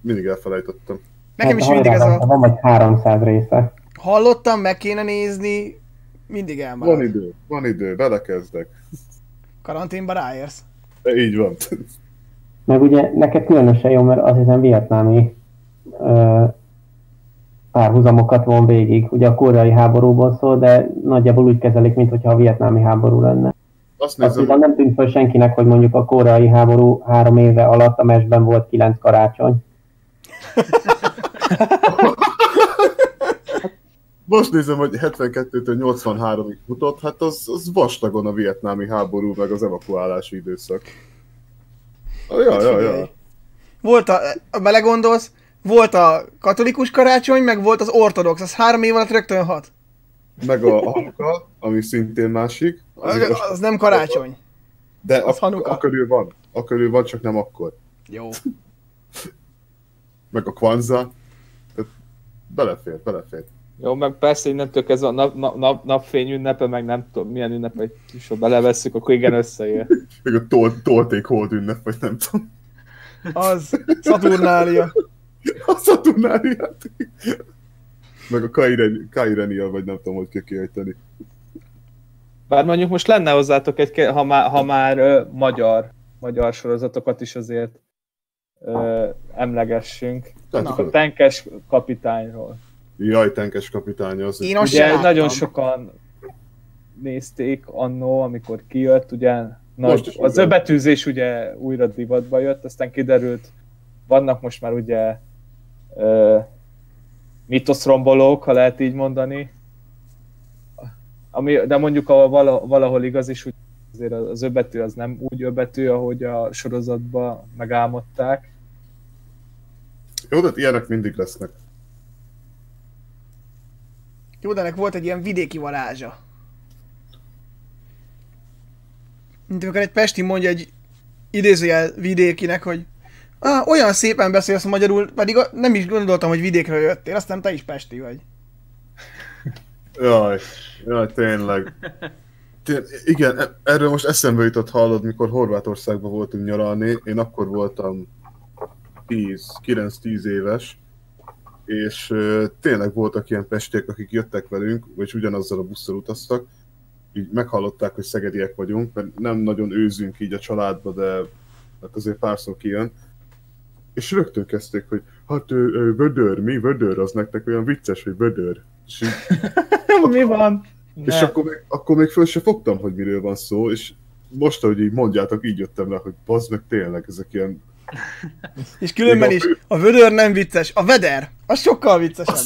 mindig elfelejtettem. Nekem is Hát, mindig ez a... Van vagy 300 része. Hallottam, meg kéne nézni, mindig Van elmarad. idő, van idő, belekezdek. Karanténba ráérsz. De így van. Meg ugye neked különösen jó, mert azt hiszem vietnámi párhuzamokat von végig. Ugye a koreai háborúból szól, de nagyjából úgy kezelik, mintha a vietnámi háború lenne. Azt Azt nézem, viszont nem tűnt fel senkinek, hogy mondjuk a koreai háború három éve alatt a mesben volt kilenc karácsony. most nézem, hogy 72-től 83-ig futott, hát az, az vastagon a vietnámi háború, meg az evakuálási időszak. Ah, Ja, ja, ja. Volt a, a belegondolsz, volt a katolikus karácsony, meg volt az ortodox, az három év alatt rögtön hat. Meg a Hanuka, ami szintén másik. Az, Az, az nem karácsony. de az a, Hanuka. a körül van. A körül van, csak nem akkor. Jó. Meg a Kwanzaa. Tehát belefér, belefér. Jó, meg persze innentől ez a nap, nap, nap, napfény ünnepe, meg nem tudom milyen ünnepet is, ha belevesszük, akkor igen összeér. Meg a tol, tolték hold ünnep, vagy nem tudom. Az Saturnália. A Saturnáriát. Meg a Kairenia, Kairenia, vagy nem tudom, hogy kell kiejteni. Bár mondjuk most lenne hozzátok egy, ke- ha már, ha már ö, magyar, magyar sorozatokat is azért ö, emlegessünk. Na. A tenkes kapitányról. Jaj, tenkes kapitány az. Én azt Ugye sem nagyon láttam. sokan nézték annó, amikor kijött, ugye nagy, az öbetűzés ugye újra divatba jött, aztán kiderült, vannak most már ugye mitoszrombolók, ha lehet így mondani, ami, de mondjuk a vala, valahol igaz is, hogy azért az öbetű az nem úgy öbetű, ahogy a sorozatban megálmodták. Jó, de ilyenek mindig lesznek. Jó, de ennek volt egy ilyen vidéki varázsa. Mint amikor egy pesti mondja egy idézőjel vidékinek, hogy ah, olyan szépen beszélsz magyarul, pedig nem is gondoltam, hogy vidékről jöttél, aztán te is pesti vagy. Jaj, jaj, tényleg. Té- igen, e- erről most eszembe jutott hallod, mikor Horvátországban voltunk nyaralni, én akkor voltam 10, 9-10 éves, és tényleg voltak ilyen pestiek, akik jöttek velünk, vagy ugyanazzal a busszal utaztak, így meghallották, hogy szegediek vagyunk, mert nem nagyon őzünk így a családba, de hát azért párszor kijön. És rögtön kezdték, hogy hát ö, ö, vödör, mi vödör, az nektek olyan vicces, hogy vödör. És így, Mi van? és akkor még, akkor még föl se fogtam, hogy miről van szó, és most, ahogy így mondjátok, így jöttem le, hogy bazd meg tényleg, ezek ilyen... És különben is, a- vödör nem vicces, a veder, az sokkal viccesebb.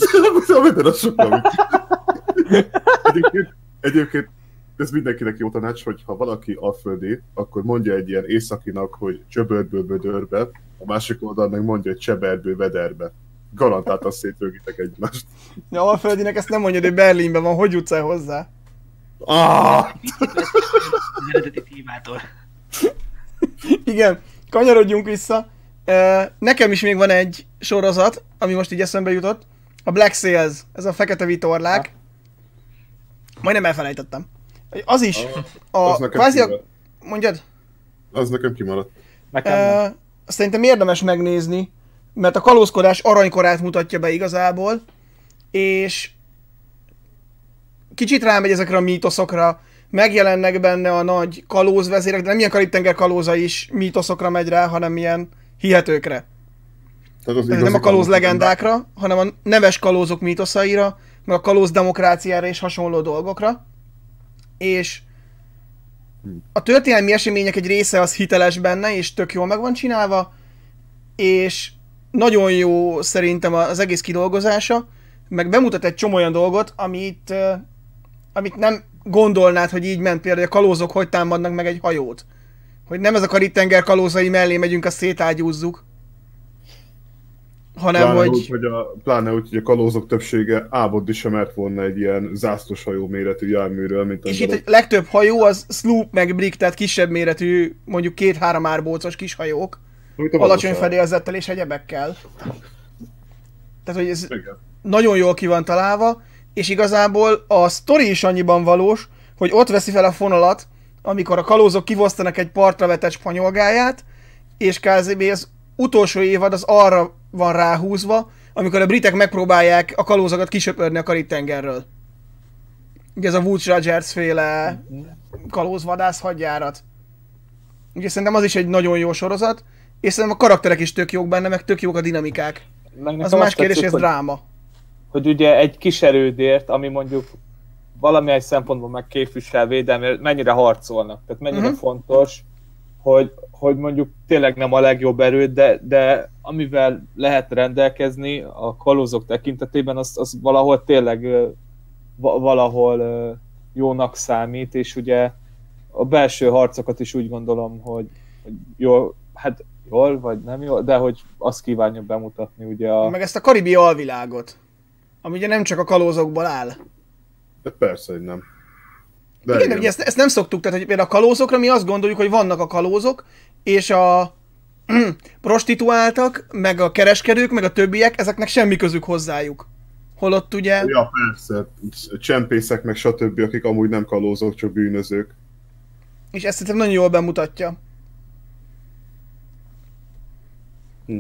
a veder az sokkal vicces. egyébként, egyébként ez mindenkinek jó tanács, hogy ha valaki alföldi, akkor mondja egy ilyen északinak, hogy csöbörből vödörbe, a másik oldal meg mondja, hogy cseberből vederbe. Garantáltan szétrögitek egymást. Ja, a földinek ezt nem mondja, hogy Berlinben van, hogy jutsz el hozzá? Ah! Az eredeti témától. Igen, kanyarodjunk vissza. Nekem is még van egy sorozat, ami most így eszembe jutott. A Black Sails, ez a fekete vitorlák. Majdnem elfelejtettem. Az is, a, Az nekem kvázi a, mondjad, Az nekem kimaradt. Nekem nem. Szerintem érdemes megnézni, mert a kalózkodás aranykorát mutatja be igazából, és kicsit rámegy ezekre a mítoszokra, megjelennek benne a nagy kalózvezérek, de nem ilyen karib-tenger kalóza is mítoszokra megy rá, hanem ilyen hihetőkre. Tehát az nem a kalóz legendákra, hanem a neves kalózok mítoszaira, meg a kalóz demokráciára és hasonló dolgokra. És a történelmi események egy része az hiteles benne, és tök jól meg van csinálva, és nagyon jó szerintem az egész kidolgozása, meg bemutat egy csomó olyan dolgot, amit, amit nem gondolnád, hogy így ment például, a kalózok hogy támadnak meg egy hajót. Hogy nem ez a karitenger kalózai mellé megyünk, azt szétágyúzzuk. Hanem, Pláne hogy... úgy, hogy a, pláne úgy, hogy a kalózok többsége ábodni sem mert volna egy ilyen zászlós hajó méretű járműről, mint És a itt a legtöbb hajó az sloop meg brick, tehát kisebb méretű, mondjuk két-három árbócos kis hajók, alacsony fedélzettel és egyebekkel. Tehát, hogy ez Igen. nagyon jól ki van találva, és igazából a sztori is annyiban valós, hogy ott veszi fel a fonalat, amikor a kalózok kivosztanak egy partra vetett spanyolgáját, és kb. az utolsó évad az arra van ráhúzva, amikor a britek megpróbálják a kalózokat kisöpörni a Karib-tengerről. Ugye ez a Woods Rogers féle kalózvadász hadjárat. Ugye szerintem az is egy nagyon jó sorozat, és szerintem a karakterek is tök jók benne, meg tök jók a dinamikák. Meg Az más kérdés, hogy tetszik, ez dráma. hogy ugye egy kis erődért, ami mondjuk valamilyen szempontból meg képvisel védelmi, mennyire harcolnak, tehát mennyire uh-huh. fontos, hogy, hogy mondjuk tényleg nem a legjobb erőd, de, de amivel lehet rendelkezni a kalózok tekintetében, az, az valahol tényleg valahol jónak számít, és ugye a belső harcokat is úgy gondolom, hogy, hogy jól, hát jól, vagy nem jól, de hogy azt kívánja bemutatni ugye a... Meg ezt a karibi alvilágot, ami ugye nem csak a kalózokból áll. De persze, hogy nem. De igen, de ugye ezt, ezt nem szoktuk, tehát hogy például a kalózokra mi azt gondoljuk, hogy vannak a kalózok, és a prostituáltak, meg a kereskedők, meg a többiek, ezeknek semmi közük hozzájuk. Holott ugye... Ja, persze. Csempészek meg stb., akik amúgy nem kalózok, csak bűnözők. És ezt szerintem nagyon jól bemutatja. Hm.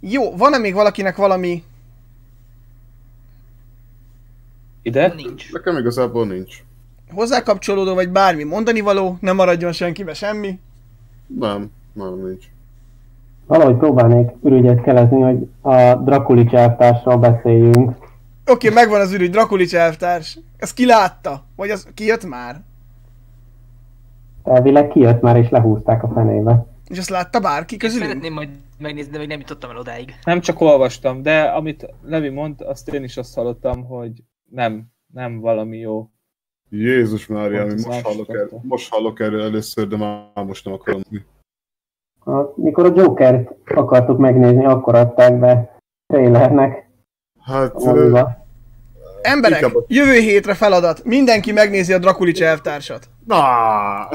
Jó, van-e még valakinek valami... Ide? Nincs. Nekem igazából nincs. hozzákapcsolódó, vagy bármi mondani való, nem maradjon senkibe semmi. Nem, nem, nincs. Valahogy próbálnék ürügyet kelezni, hogy a Drakulics elvtársról beszéljünk. Oké, okay, megvan az ürügy, Drakulics elvtárs. Ezt ki látta? Vagy az kijött már? Elvileg kijött már és lehúzták a fenébe. És azt látta bárki közülünk? szeretném majd megnézni, de még nem jutottam el odáig. Nem csak olvastam, de amit Levi mond, azt én is azt hallottam, hogy nem, nem valami jó. Jézus Mária, Pont most hallok, el, most hallok erről először, de már most nem akarom. A, mikor a Jokert akartuk megnézni, akkor adták be trailernek Hát. Emberek, Inkább jövő hétre feladat. Mindenki megnézi a Drakulics elvtársat. na,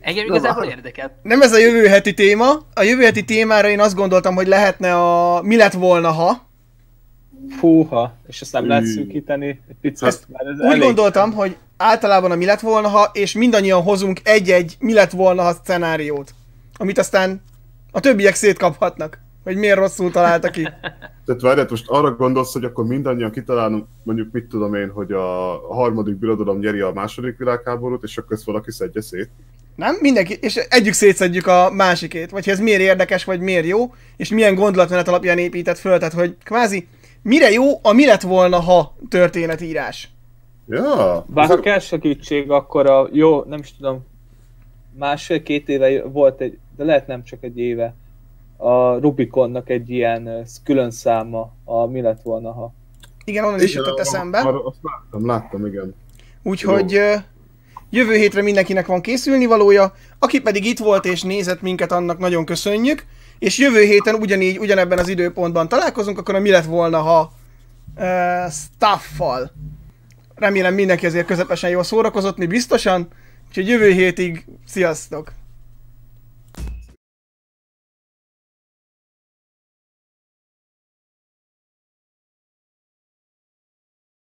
Engem igazából érdekelt. Nem ez a jövő heti téma. A jövő heti témára én azt gondoltam, hogy lehetne a mi lett volna, ha. Fúha, és ezt nem lehet szűkíteni egy picit, Ezt mert ez Úgy elég- gondoltam, hogy általában a mi lett volna, ha, és mindannyian hozunk egy-egy mi lett volna, ha szenáriót. Amit aztán a többiek szétkaphatnak. Hogy miért rosszul találta ki. tehát várját, most arra gondolsz, hogy akkor mindannyian kitalálunk, mondjuk mit tudom én, hogy a harmadik birodalom nyeri a második világháborút, és akkor ezt valaki szedje szét. Nem? Mindenki, és együtt szétszedjük a másikét, vagy hogy ez miért érdekes, vagy miért jó, és milyen gondolatmenet alapján épített föl, tehát hogy kvázi mire jó a mi lett volna, ha történetírás. Ja, Bár ha kell segítség, akkor a jó, nem is tudom, másfél-két éve volt egy, de lehet nem csak egy éve, a Rubiconnak egy ilyen külön száma, a mi lett volna, ha. Igen, onnan is jutott eszembe. Arra, azt láttam, láttam, igen. Úgyhogy ö, jövő hétre mindenkinek van készülni valója, aki pedig itt volt és nézett minket, annak nagyon köszönjük, és jövő héten ugyanígy, ugyanebben az időpontban találkozunk, akkor a mi lett volna, ha uh, staffal. Remélem mindenki azért közepesen jól szórakozott, mi biztosan, úgyhogy jövő hétig sziasztok!